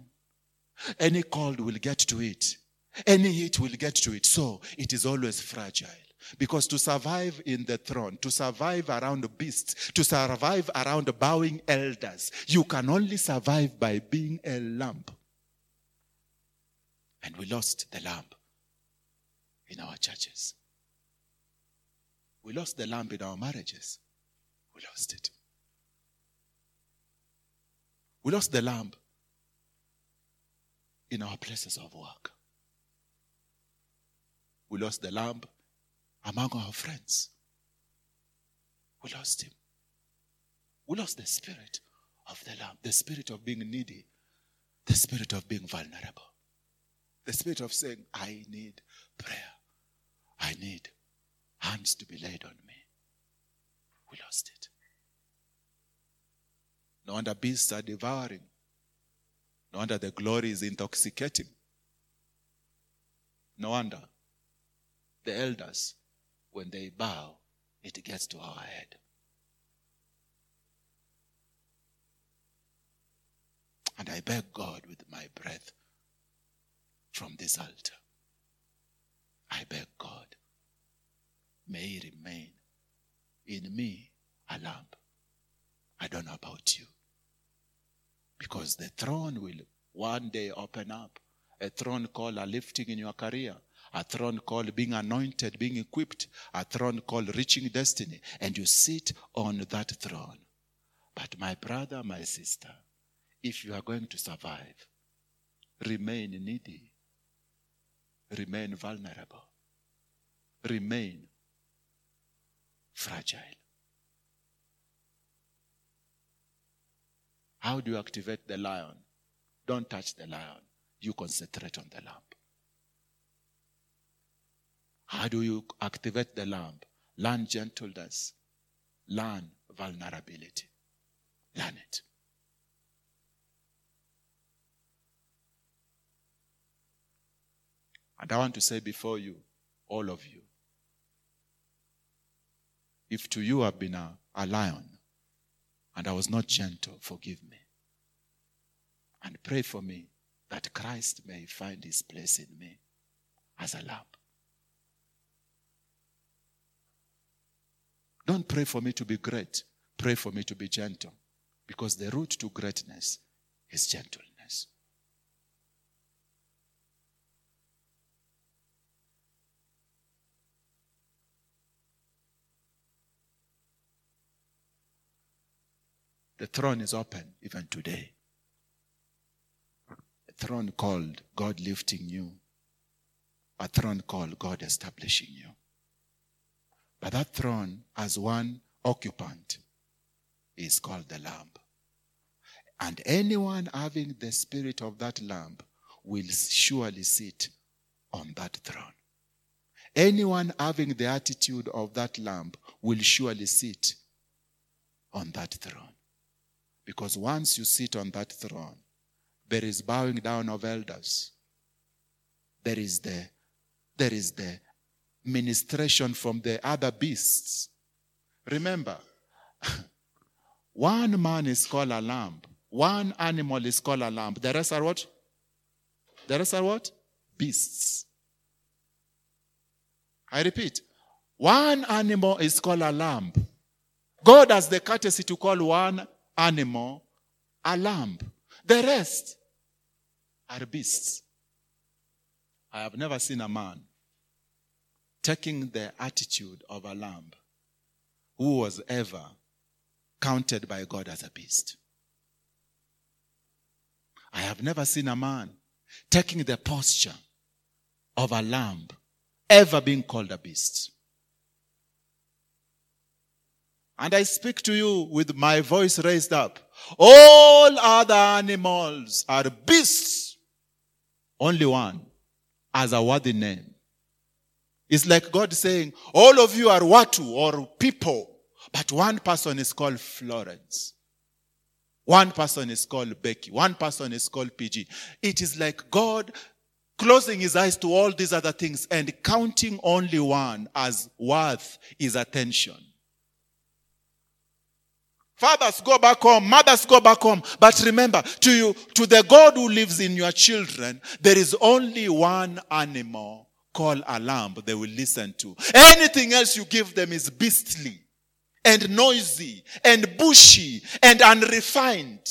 Any cold will get to it. Any heat will get to it. So it is always fragile. Because to survive in the throne, to survive around beasts, to survive around bowing elders, you can only survive by being a lamp. And we lost the lamp in our churches. We lost the lamp in our marriages. We lost it. We lost the lamp in our places of work. We lost the lamp among our friends. We lost him. We lost the spirit of the lamb, the spirit of being needy, the spirit of being vulnerable, the spirit of saying, I need prayer. I need hands to be laid on me. We lost it. No wonder beasts are devouring. No wonder the glory is intoxicating. No wonder the elders when they bow, it gets to our head. And I beg God with my breath from this altar. I beg God, may He remain in me a lamp. I don't know about you. Because the throne will one day open up. A throne called a lifting in your career a throne called being anointed, being equipped, a throne called reaching destiny, and you sit on that throne. But my brother, my sister, if you are going to survive, remain needy, remain vulnerable, remain fragile. How do you activate the lion? Don't touch the lion. You concentrate on the lamp. How do you activate the lamp? Learn gentleness. Learn vulnerability. Learn it. And I want to say before you, all of you, if to you I've been a, a lion and I was not gentle, forgive me. And pray for me that Christ may find his place in me as a lamb. Don't pray for me to be great. Pray for me to be gentle. Because the route to greatness is gentleness. The throne is open even today. A throne called God lifting you, a throne called God establishing you. But that throne has one occupant is called the Lamb. And anyone having the spirit of that Lamb will surely sit on that throne. Anyone having the attitude of that Lamb will surely sit on that throne. Because once you sit on that throne, there is bowing down of elders. There is the, there is the ministration from the other beasts. Remember, one man is called a lamb. One animal is called a lamb. The rest are what? The rest are what? Beasts. I repeat, one animal is called a lamb. God has the courtesy to call one animal a lamb. The rest are beasts. I have never seen a man taking the attitude of a lamb who was ever counted by God as a beast. I have never seen a man taking the posture of a lamb ever being called a beast. And I speak to you with my voice raised up. All other animals are beasts. Only one has a worthy name. It's like God saying, all of you are watu or people, but one person is called Florence. One person is called Becky. One person is called PG. It is like God closing his eyes to all these other things and counting only one as worth his attention. Fathers go back home, mothers go back home. But remember, to you, to the God who lives in your children, there is only one animal called a lamb they will listen to. Anything else you give them is beastly and noisy and bushy and unrefined.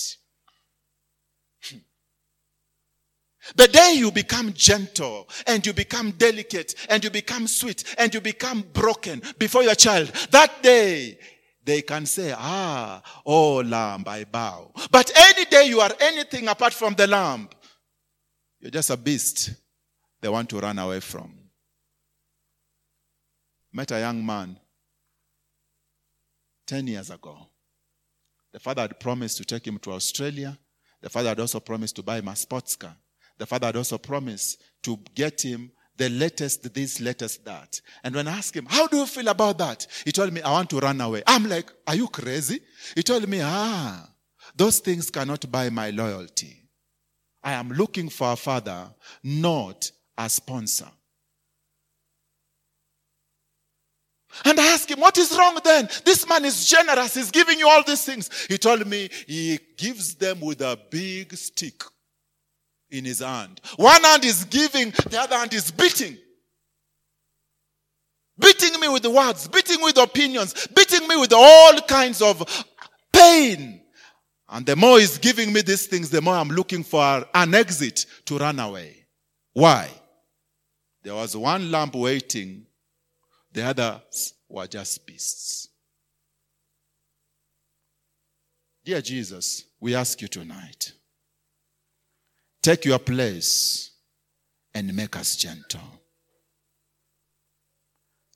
The day you become gentle and you become delicate and you become sweet and you become broken before your child, that day they can say, Ah, oh, lamb, I bow. But any day you are anything apart from the lamb, you're just a beast they want to run away from. Met a young man 10 years ago. The father had promised to take him to Australia. The father had also promised to buy him a sports car. The father had also promised to get him the latest this, latest that. And when I asked him, How do you feel about that? He told me, I want to run away. I'm like, Are you crazy? He told me, Ah, those things cannot buy my loyalty. I am looking for a father, not a sponsor. And I asked him, What is wrong then? This man is generous. He's giving you all these things. He told me he gives them with a big stick in his hand. One hand is giving, the other hand is beating. Beating me with words, beating with opinions, beating me with all kinds of pain. And the more he's giving me these things, the more I'm looking for an exit to run away. Why? There was one lamp waiting the others were just beasts. Dear Jesus, we ask you tonight take your place and make us gentle.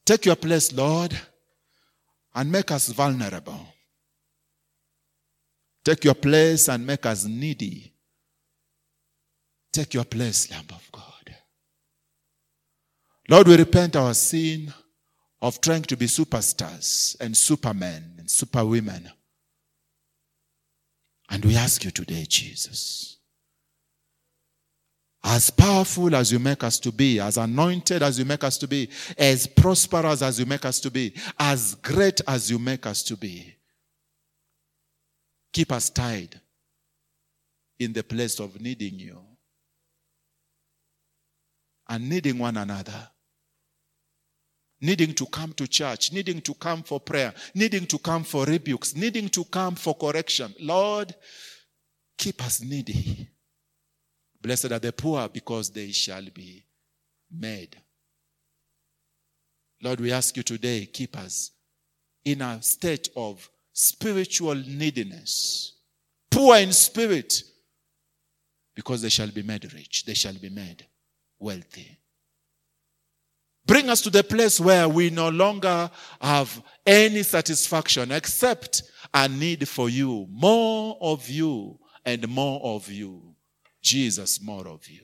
Take your place, Lord, and make us vulnerable. Take your place and make us needy. Take your place, Lamb of God. Lord, we repent our sin of trying to be superstars and supermen and superwomen. And we ask you today, Jesus, as powerful as you make us to be, as anointed as you make us to be, as prosperous as you make us to be, as great as you make us to be. Keep us tied in the place of needing you and needing one another. Needing to come to church, needing to come for prayer, needing to come for rebukes, needing to come for correction. Lord, keep us needy. Blessed are the poor because they shall be made. Lord, we ask you today, keep us in a state of spiritual neediness, poor in spirit, because they shall be made rich, they shall be made wealthy. Bring us to the place where we no longer have any satisfaction except a need for you, more of you and more of you. Jesus, more of you.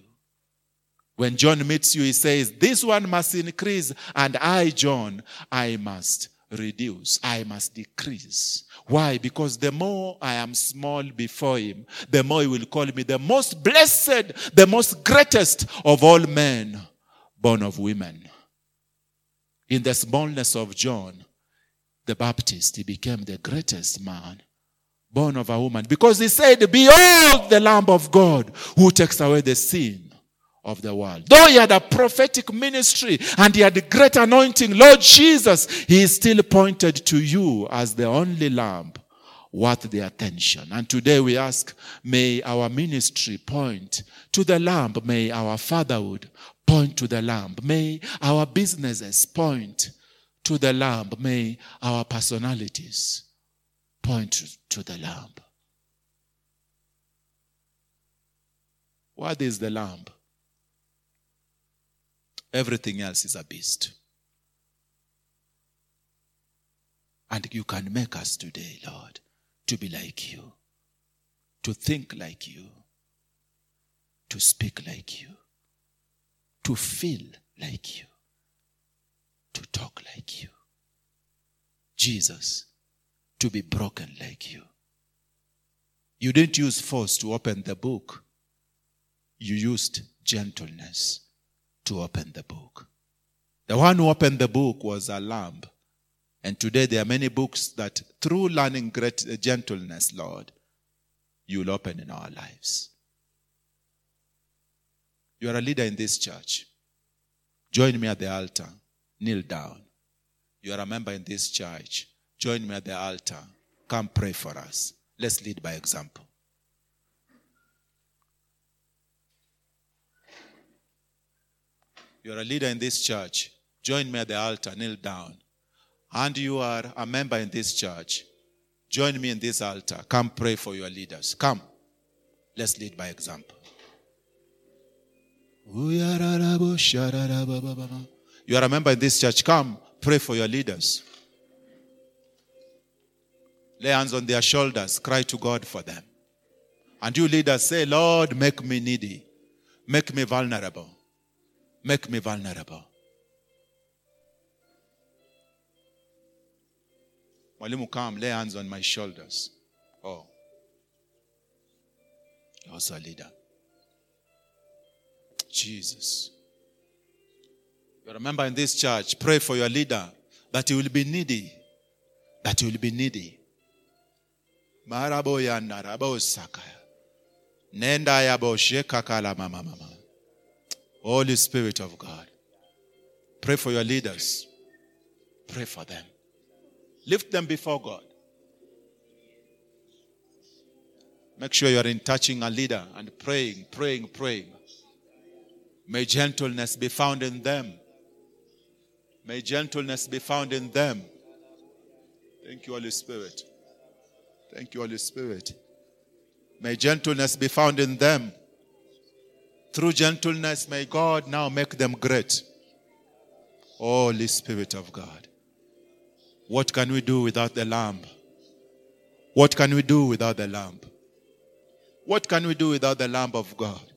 When John meets you, he says, This one must increase, and I, John, I must reduce. I must decrease. Why? Because the more I am small before him, the more he will call me the most blessed, the most greatest of all men born of women. In the smallness of John the Baptist, he became the greatest man born of a woman. Because he said, Behold the Lamb of God who takes away the sin of the world. Though he had a prophetic ministry and he had great anointing, Lord Jesus, he still pointed to you as the only lamb worth the attention. And today we ask, may our ministry point to the lamb, may our fatherhood point to the lamb, may our businesses point to the lamb, may our personalities point to the lamb. What is the lamb? Everything else is a beast. And you can make us today, Lord, to be like you, to think like you, to speak like you, to feel like you, to talk like you. Jesus, to be broken like you. You didn't use force to open the book, you used gentleness to open the book. The one who opened the book was a lamb. And today there are many books that through learning great uh, gentleness, Lord, you'll open in our lives. You are a leader in this church. Join me at the altar. Kneel down. You are a member in this church. Join me at the altar. Come pray for us. Let's lead by example. You're a leader in this church. Join me at the altar. Kneel down. And you are a member in this church. Join me in this altar. Come pray for your leaders. Come. Let's lead by example. You are a member in this church. Come pray for your leaders. Lay hands on their shoulders. Cry to God for them. And you leaders say, Lord, make me needy. Make me vulnerable. Make me vulnerable. Mwalimu, come, lay hands on my shoulders. Oh. You're also a leader. Jesus. You remember in this church, pray for your leader that he will be needy. That he will be needy. Holy Spirit of God. Pray for your leaders. Pray for them. Lift them before God. Make sure you are in touching a leader and praying, praying, praying. May gentleness be found in them. May gentleness be found in them. Thank you, Holy Spirit. Thank you, Holy Spirit. May gentleness be found in them. Through gentleness, may God now make them great. Holy Spirit of God. What can we do without the Lamb? What can we do without the Lamb? What can we do without the Lamb of God?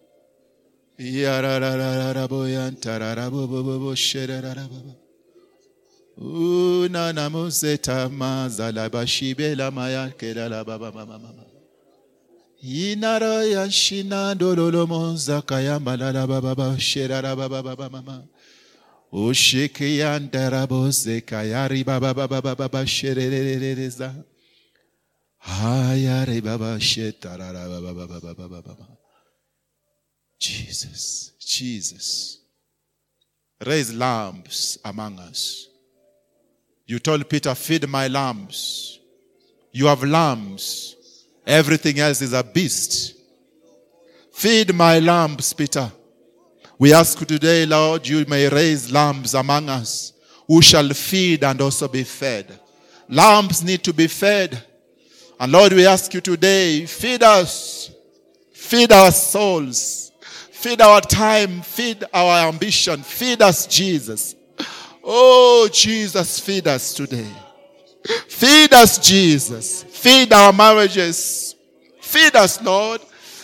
Baba. Jesus, Jesus. Raise lambs among us. You told Peter, Feed my lambs. You have lambs. Everything else is a beast. Feed my lambs, Peter. We ask you today, Lord, you may raise lambs among us who shall feed and also be fed. Lambs need to be fed. And Lord, we ask you today, feed us, feed our souls, feed our time, feed our ambition, feed us, Jesus. Oh, Jesus, feed us today. Feed us, Jesus. Feed our marriages. Feed us, Lord.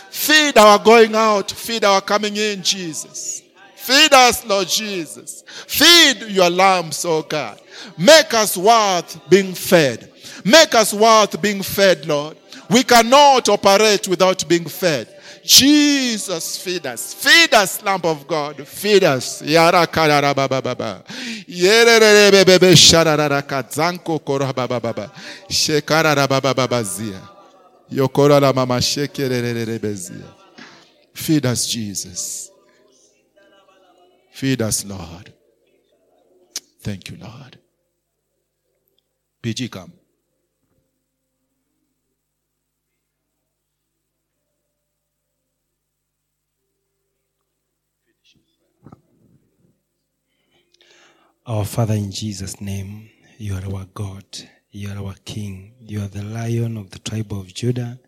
Feed our going out. Feed our coming in, Jesus. Feed us, Lord Jesus. Feed your lambs, oh God. Make us worth being fed. Make us worth being fed, Lord. We cannot operate without being fed. Jesus, feed us. Feed us, Lamb of God. Feed us. Feed us, Jesus. Feed us, Lord. Thank you, Lord. PG, come. Our Father, in Jesus' name, you are our God, you are our King, you are the Lion of the tribe of Judah,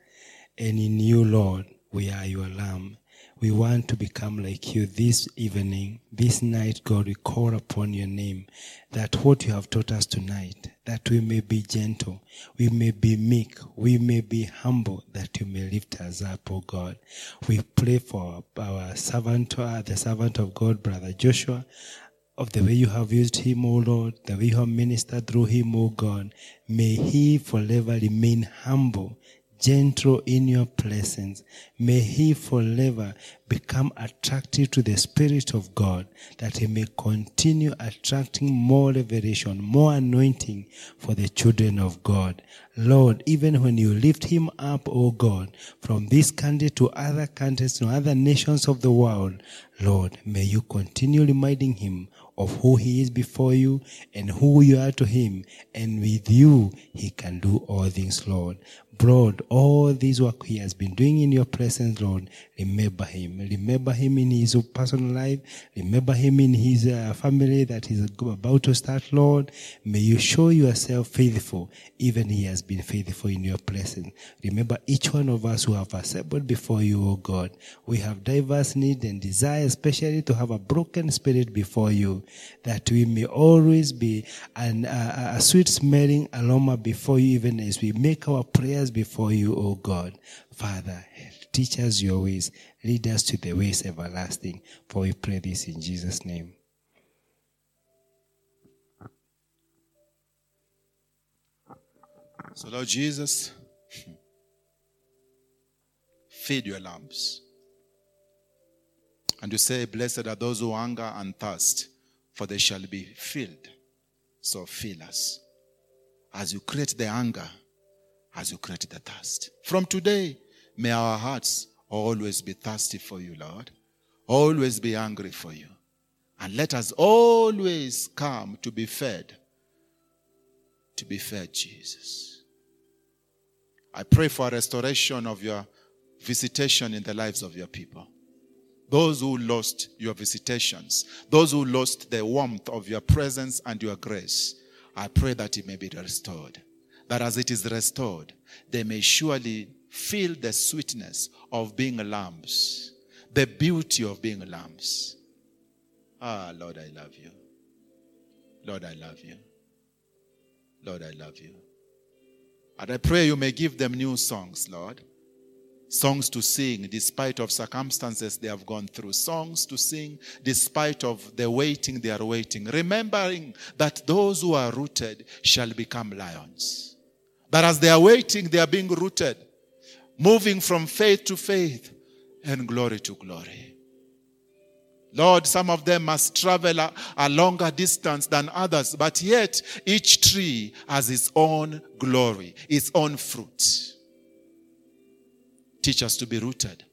and in you, Lord, we are your Lamb. We want to become like you this evening, this night, God. We call upon your name, that what you have taught us tonight, that we may be gentle, we may be meek, we may be humble, that you may lift us up, O God. We pray for our servant, uh, the servant of God, Brother Joshua, of the way you have used him, O Lord, the way you have ministered through him, O God. May he forever remain humble, gentle in your presence. May he forever become attractive to the Spirit of God, that he may continue attracting more revelation, more anointing for the children of God. Lord, even when you lift him up, O God, from this country to other countries, to other nations of the world, Lord, may you continue reminding him of who he is before you and who you are to him. And with you, he can do all things, Lord. Lord, all this work he has been doing in your presence, Lord, remember him. Remember him in his personal life. Remember him in his uh, family that he's about to start, Lord. May you show yourself faithful, even he has been faithful in your presence. Remember each one of us who have assembled before you, O God. We have diverse needs and desires, especially to have a broken spirit before you, that we may always be an, uh, a sweet smelling aroma before you, even as we make our prayers before you, O God. Father, teach us your ways. Lead us to the ways everlasting. For we pray this in Jesus' name. So, Lord Jesus, feed your lambs. And you say, Blessed are those who hunger and thirst, for they shall be filled. So, fill us. As you create the hunger, as you create the thirst. From today, may our hearts always be thirsty for you, Lord. Always be hungry for you. And let us always come to be fed. To be fed, Jesus. I pray for a restoration of your visitation in the lives of your people. Those who lost your visitations, those who lost the warmth of your presence and your grace, I pray that it may be restored. That as it is restored, they may surely feel the sweetness of being lambs, the beauty of being lambs. Ah, Lord, I love you. Lord, I love you. Lord, I love you. And I pray you may give them new songs, Lord. Songs to sing despite of circumstances they have gone through. Songs to sing despite of the waiting they are waiting. Remembering that those who are rooted shall become lions. That as they are waiting, they are being rooted. moving from faith to faith and glory to glory. Lord, some of them must travel a, a, longer distance than others, but yet each tree has its own glory, its own fruit. Teach us to be rooted.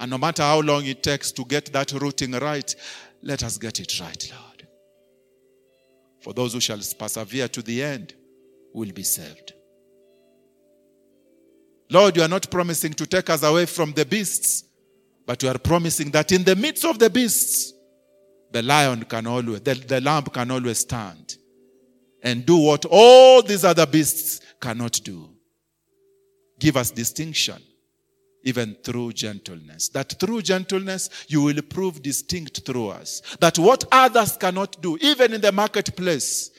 And no matter how long it takes to get that rooting right, let us get it right, Lord. For those who shall persevere to the end will be saved. Lord, you are not promising to take us away from the beasts, but you are promising that in the midst of the beasts, the lion can always, the, the lamb can always stand and do what all these other beasts cannot do. Give us distinction, even through gentleness. That through gentleness, you will prove distinct through us. That what others cannot do, even in the marketplace,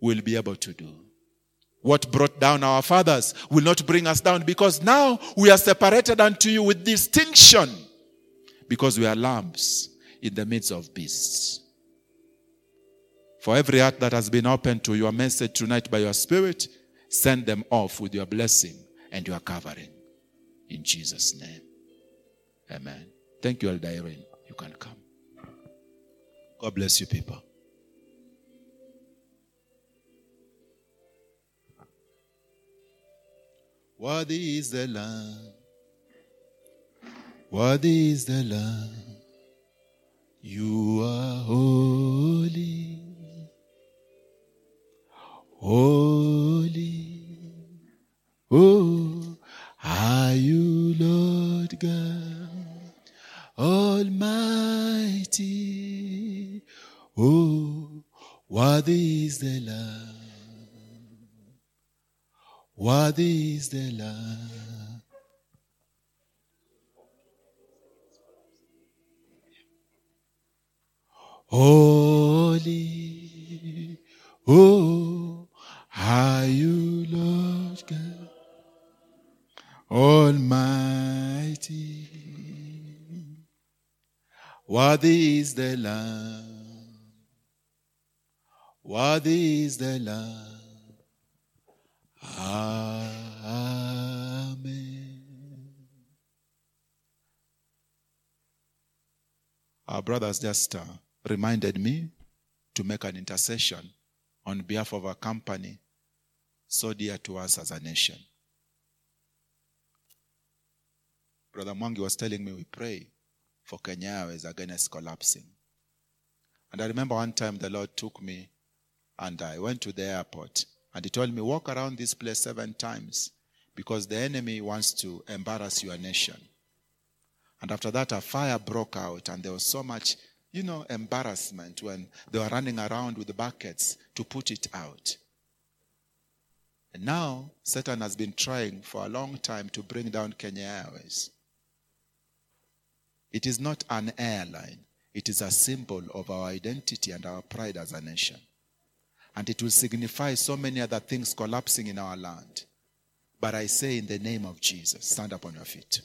we'll be able to do. What brought down our fathers will not bring us down because now we are separated unto you with distinction because we are lambs in the midst of beasts. For every heart that has been opened to your message tonight by your spirit, send them off with your blessing and your covering. In Jesus' name. Amen. Thank you, Elder Irene. You can come. God bless you, people. Worthy is the Lamb. Worthy is the Lamb. You are holy. Holy. Is the Lamb. Worthy is the Lamb. Amen. Our brothers just uh, reminded me to make an intercession on behalf of our company so dear to us as a nation. Brother Mwangi was telling me we pray for Kenya Airways against collapsing. And I remember one time the Lord took me and I went to the airport and he told me, walk around this place seven times because the enemy wants to embarrass your nation. And after that, a fire broke out, and there was so much, you know, embarrassment when they were running around with the buckets to put it out. And now, Satan has been trying for a long time to bring down Kenya Airways. It is not an airline, it is a symbol of our identity and our pride as a nation. And it will signify so many other things collapsing in our land. But I say, in the name of Jesus, stand up on your feet.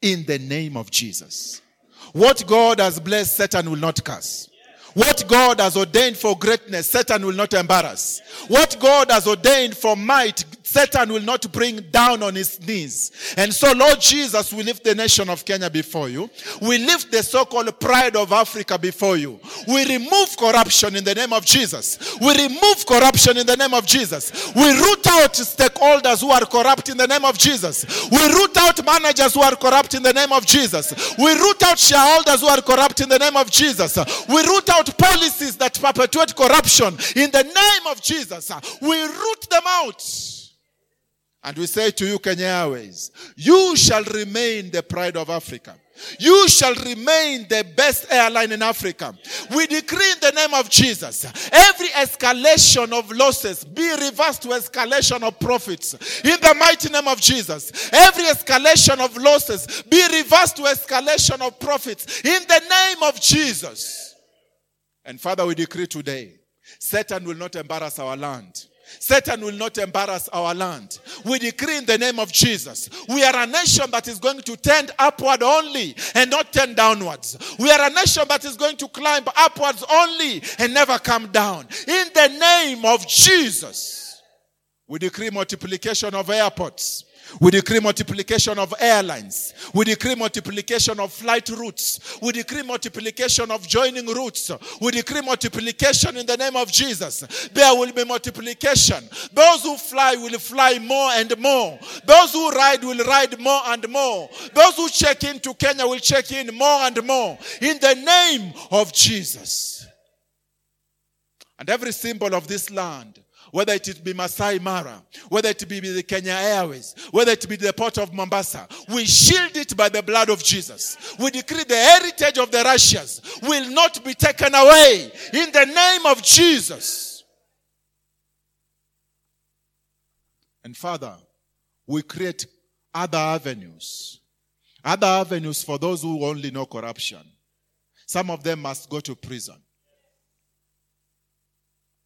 In the name of Jesus. What God has blessed, Satan will not curse. What God has ordained for greatness, Satan will not embarrass. What God has ordained for might, Satan will not bring down on his knees. And so, Lord Jesus, we lift the nation of Kenya before you. We lift the so called pride of Africa before you. We remove corruption in the name of Jesus. We remove corruption in the name of Jesus. We root out stakeholders who are corrupt in the name of Jesus. We root out managers who are corrupt in the name of Jesus. We root out shareholders who are corrupt in the name of Jesus. We root out policies that perpetuate corruption in the name of Jesus. Uh, we root them out. And we say to you, Kenya Airways, you shall remain the pride of Africa. You shall remain the best airline in Africa. We decree in the name of Jesus every escalation of losses be reversed to escalation of profits. In the mighty name of Jesus, every escalation of losses be reversed to escalation of profits. In the name of Jesus. And Father, we decree today Satan will not embarrass our land. Satan will not embarrass our land. We decree in the name of Jesus. We are a nation that is going to tend upward only and not tend downwards. We are a nation that is going to climb upwards only and never come down. In the name of Jesus, we decree multiplication of airports. We decree multiplication of airlines. We decree multiplication of flight routes. We decree multiplication of joining routes. We decree multiplication in the name of Jesus. There will be multiplication. Those who fly will fly more and more. Those who ride will ride more and more. Those who check into Kenya will check in more and more. In the name of Jesus. And every symbol of this land whether it be Masai Mara, whether it be the Kenya Airways, whether it be the port of Mombasa, we shield it by the blood of Jesus. We decree the heritage of the righteous will not be taken away in the name of Jesus. And Father, we create other avenues, other avenues for those who only know corruption. Some of them must go to prison.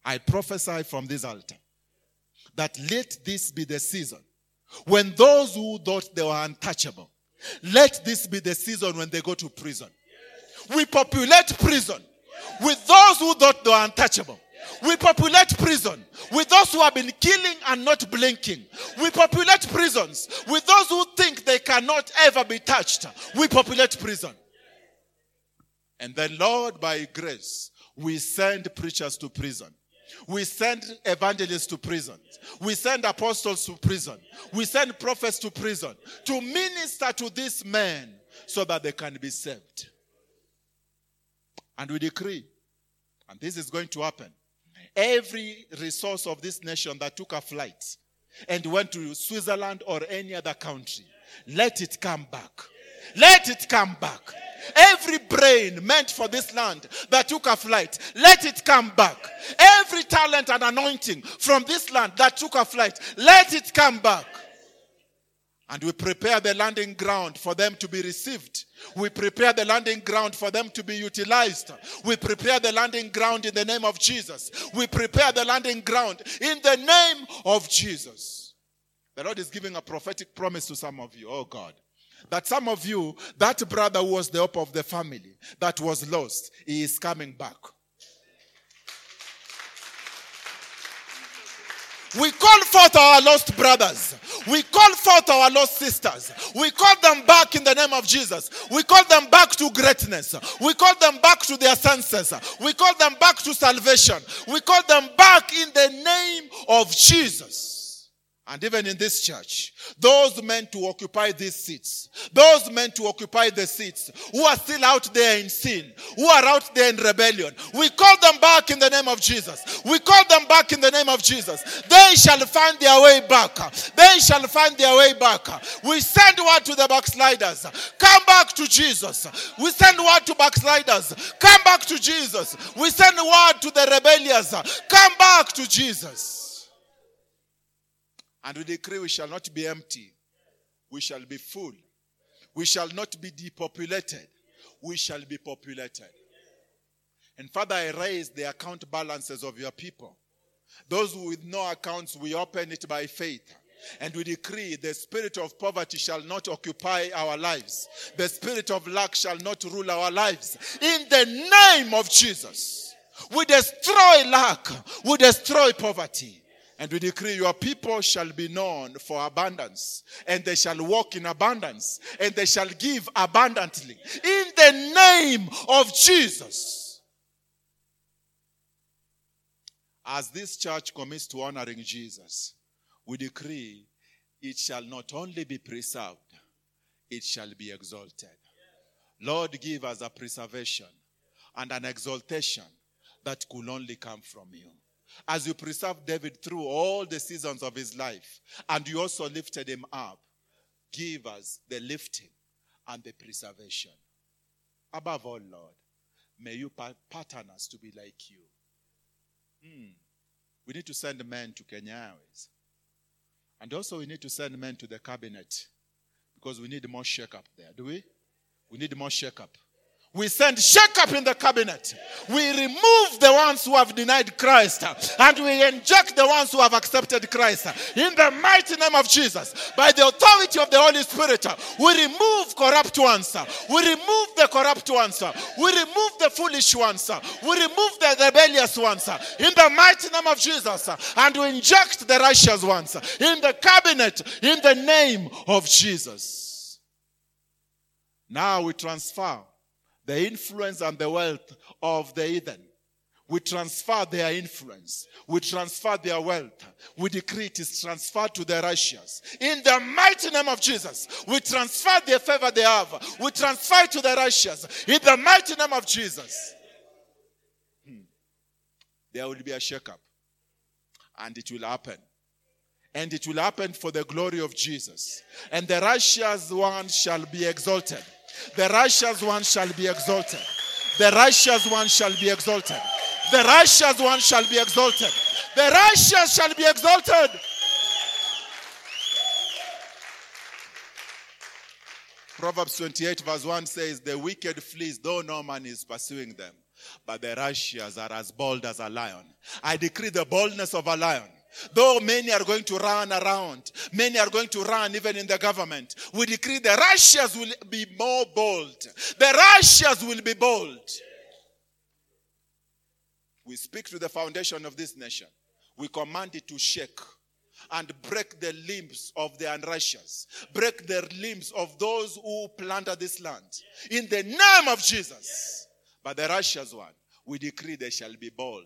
I prophesy from this altar that let this be the season when those who thought they were untouchable, let this be the season when they go to prison. We populate prison with those who thought they were untouchable. We populate prison with those who have been killing and not blinking. We populate prisons with those who think they cannot ever be touched. We populate prison. And then, Lord, by grace, we send preachers to prison. We send evangelists to prison. We send apostles to prison. We send prophets to prison to minister to these men so that they can be saved. And we decree, and this is going to happen, every resource of this nation that took a flight and went to Switzerland or any other country, let it come back. Let it come back. Every brain meant for this land that took a flight, let it come back. Every talent and anointing from this land that took a flight, let it come back. And we prepare the landing ground for them to be received. We prepare the landing ground for them to be utilized. We prepare the landing ground in the name of Jesus. We prepare the landing ground in the name of Jesus. The Lord is giving a prophetic promise to some of you. Oh God. That some of you, that brother who was the hope of the family that was lost, he is coming back. We call forth our lost brothers. We call forth our lost sisters. We call them back in the name of Jesus. We call them back to greatness. We call them back to their senses. We call them back to salvation. We call them back in the name of Jesus. And even in this church, those men to occupy these seats, those men to occupy the seats, who are still out there in sin, who are out there in rebellion, we call them back in the name of Jesus. We call them back in the name of Jesus. They shall find their way back. They shall find their way back. We send word to the backsliders. Come back to Jesus. We send word to backsliders. Come back to Jesus. We send word to the rebellious. Come back to Jesus. And we decree we shall not be empty. We shall be full. We shall not be depopulated. We shall be populated. And Father, I raise the account balances of your people. Those with no accounts, we open it by faith. And we decree the spirit of poverty shall not occupy our lives. The spirit of lack shall not rule our lives. In the name of Jesus, we destroy lack, we destroy poverty. And we decree your people shall be known for abundance, and they shall walk in abundance, and they shall give abundantly. In the name of Jesus. As this church commits to honoring Jesus, we decree it shall not only be preserved, it shall be exalted. Lord, give us a preservation and an exaltation that could only come from you as you preserved David through all the seasons of his life, and you also lifted him up, give us the lifting and the preservation. Above all, Lord, may you pattern us to be like you. Hmm. We need to send men to Kenya. And also, we need to send men to the cabinet because we need more shake up there, do we? We need more shake up. We send shake up in the cabinet. We remove the ones who have denied Christ and we inject the ones who have accepted Christ. In the mighty name of Jesus, by the authority of the Holy Spirit, we remove corrupt ones. We remove the corrupt ones. We remove the foolish ones. We remove the rebellious ones. In the mighty name of Jesus, and we inject the righteous ones in the cabinet in the name of Jesus. Now we transfer the influence and the wealth of the heathen. We transfer their influence. We transfer their wealth. We decree it is transferred to the righteous. In the mighty name of Jesus, we transfer the favor they have. We transfer to the righteous. In the mighty name of Jesus. Hmm. There will be a shakeup. And it will happen. And it will happen for the glory of Jesus. And the righteous one shall be exalted. The righteous one shall be exalted. The righteous one shall be exalted. The righteous one shall be exalted. The righteous shall be exalted. Proverbs 28, verse 1 says, The wicked flees, though no man is pursuing them, but the righteous are as bold as a lion. I decree the boldness of a lion. Though many are going to run around, many are going to run even in the government. We decree the righteous will be more bold. The righteous will be bold. We speak to the foundation of this nation. We command it to shake and break the limbs of the unrighteous, break the limbs of those who planted this land. In the name of Jesus. But the righteous one, we decree they shall be bold.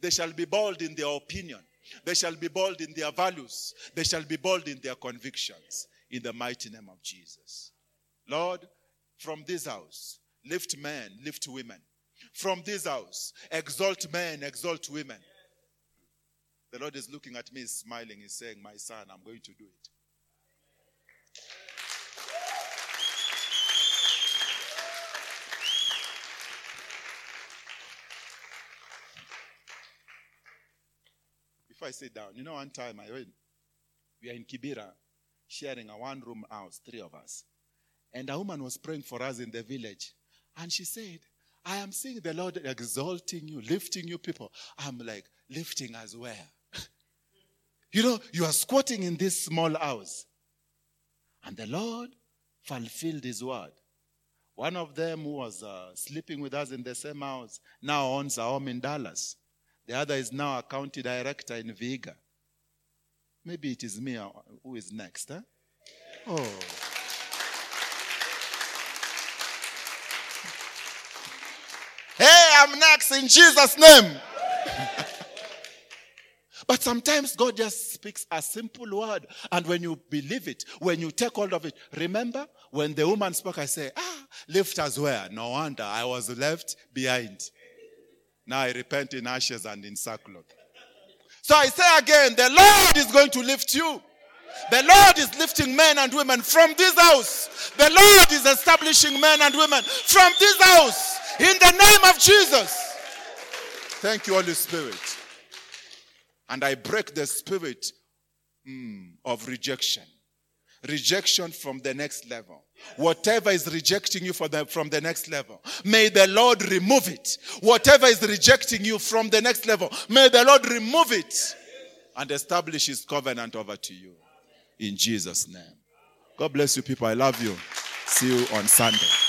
They shall be bold in their opinion. They shall be bold in their values. They shall be bold in their convictions. In the mighty name of Jesus. Lord, from this house, lift men, lift women. From this house, exalt men, exalt women. The Lord is looking at me, smiling. He's saying, My son, I'm going to do it. Before I sit down, you know, one time I went, we are in Kibera sharing a one room house, three of us. And a woman was praying for us in the village. And she said, I am seeing the Lord exalting you, lifting you people. I'm like, lifting as well. you know, you are squatting in this small house. And the Lord fulfilled his word. One of them who was uh, sleeping with us in the same house now owns a home in Dallas. The other is now a county director in Vihiga. Maybe it is me who is next. Huh? Oh. Hey, I'm next in Jesus' name. but sometimes God just speaks a simple word. And when you believe it, when you take hold of it, remember when the woman spoke, I say, ah, left as well. No wonder I was left behind. Now I repent in ashes and in sackcloth. So I say again, the Lord is going to lift you. The Lord is lifting men and women from this house. The Lord is establishing men and women from this house. In the name of Jesus. Thank you, Holy Spirit. And I break the spirit mm, of rejection. Rejection from the next level. Whatever is rejecting you the, from the next level, may the Lord remove it. Whatever is rejecting you from the next level, may the Lord remove it and establish his covenant over to you. In Jesus' name. God bless you, people. I love you. See you on Sunday.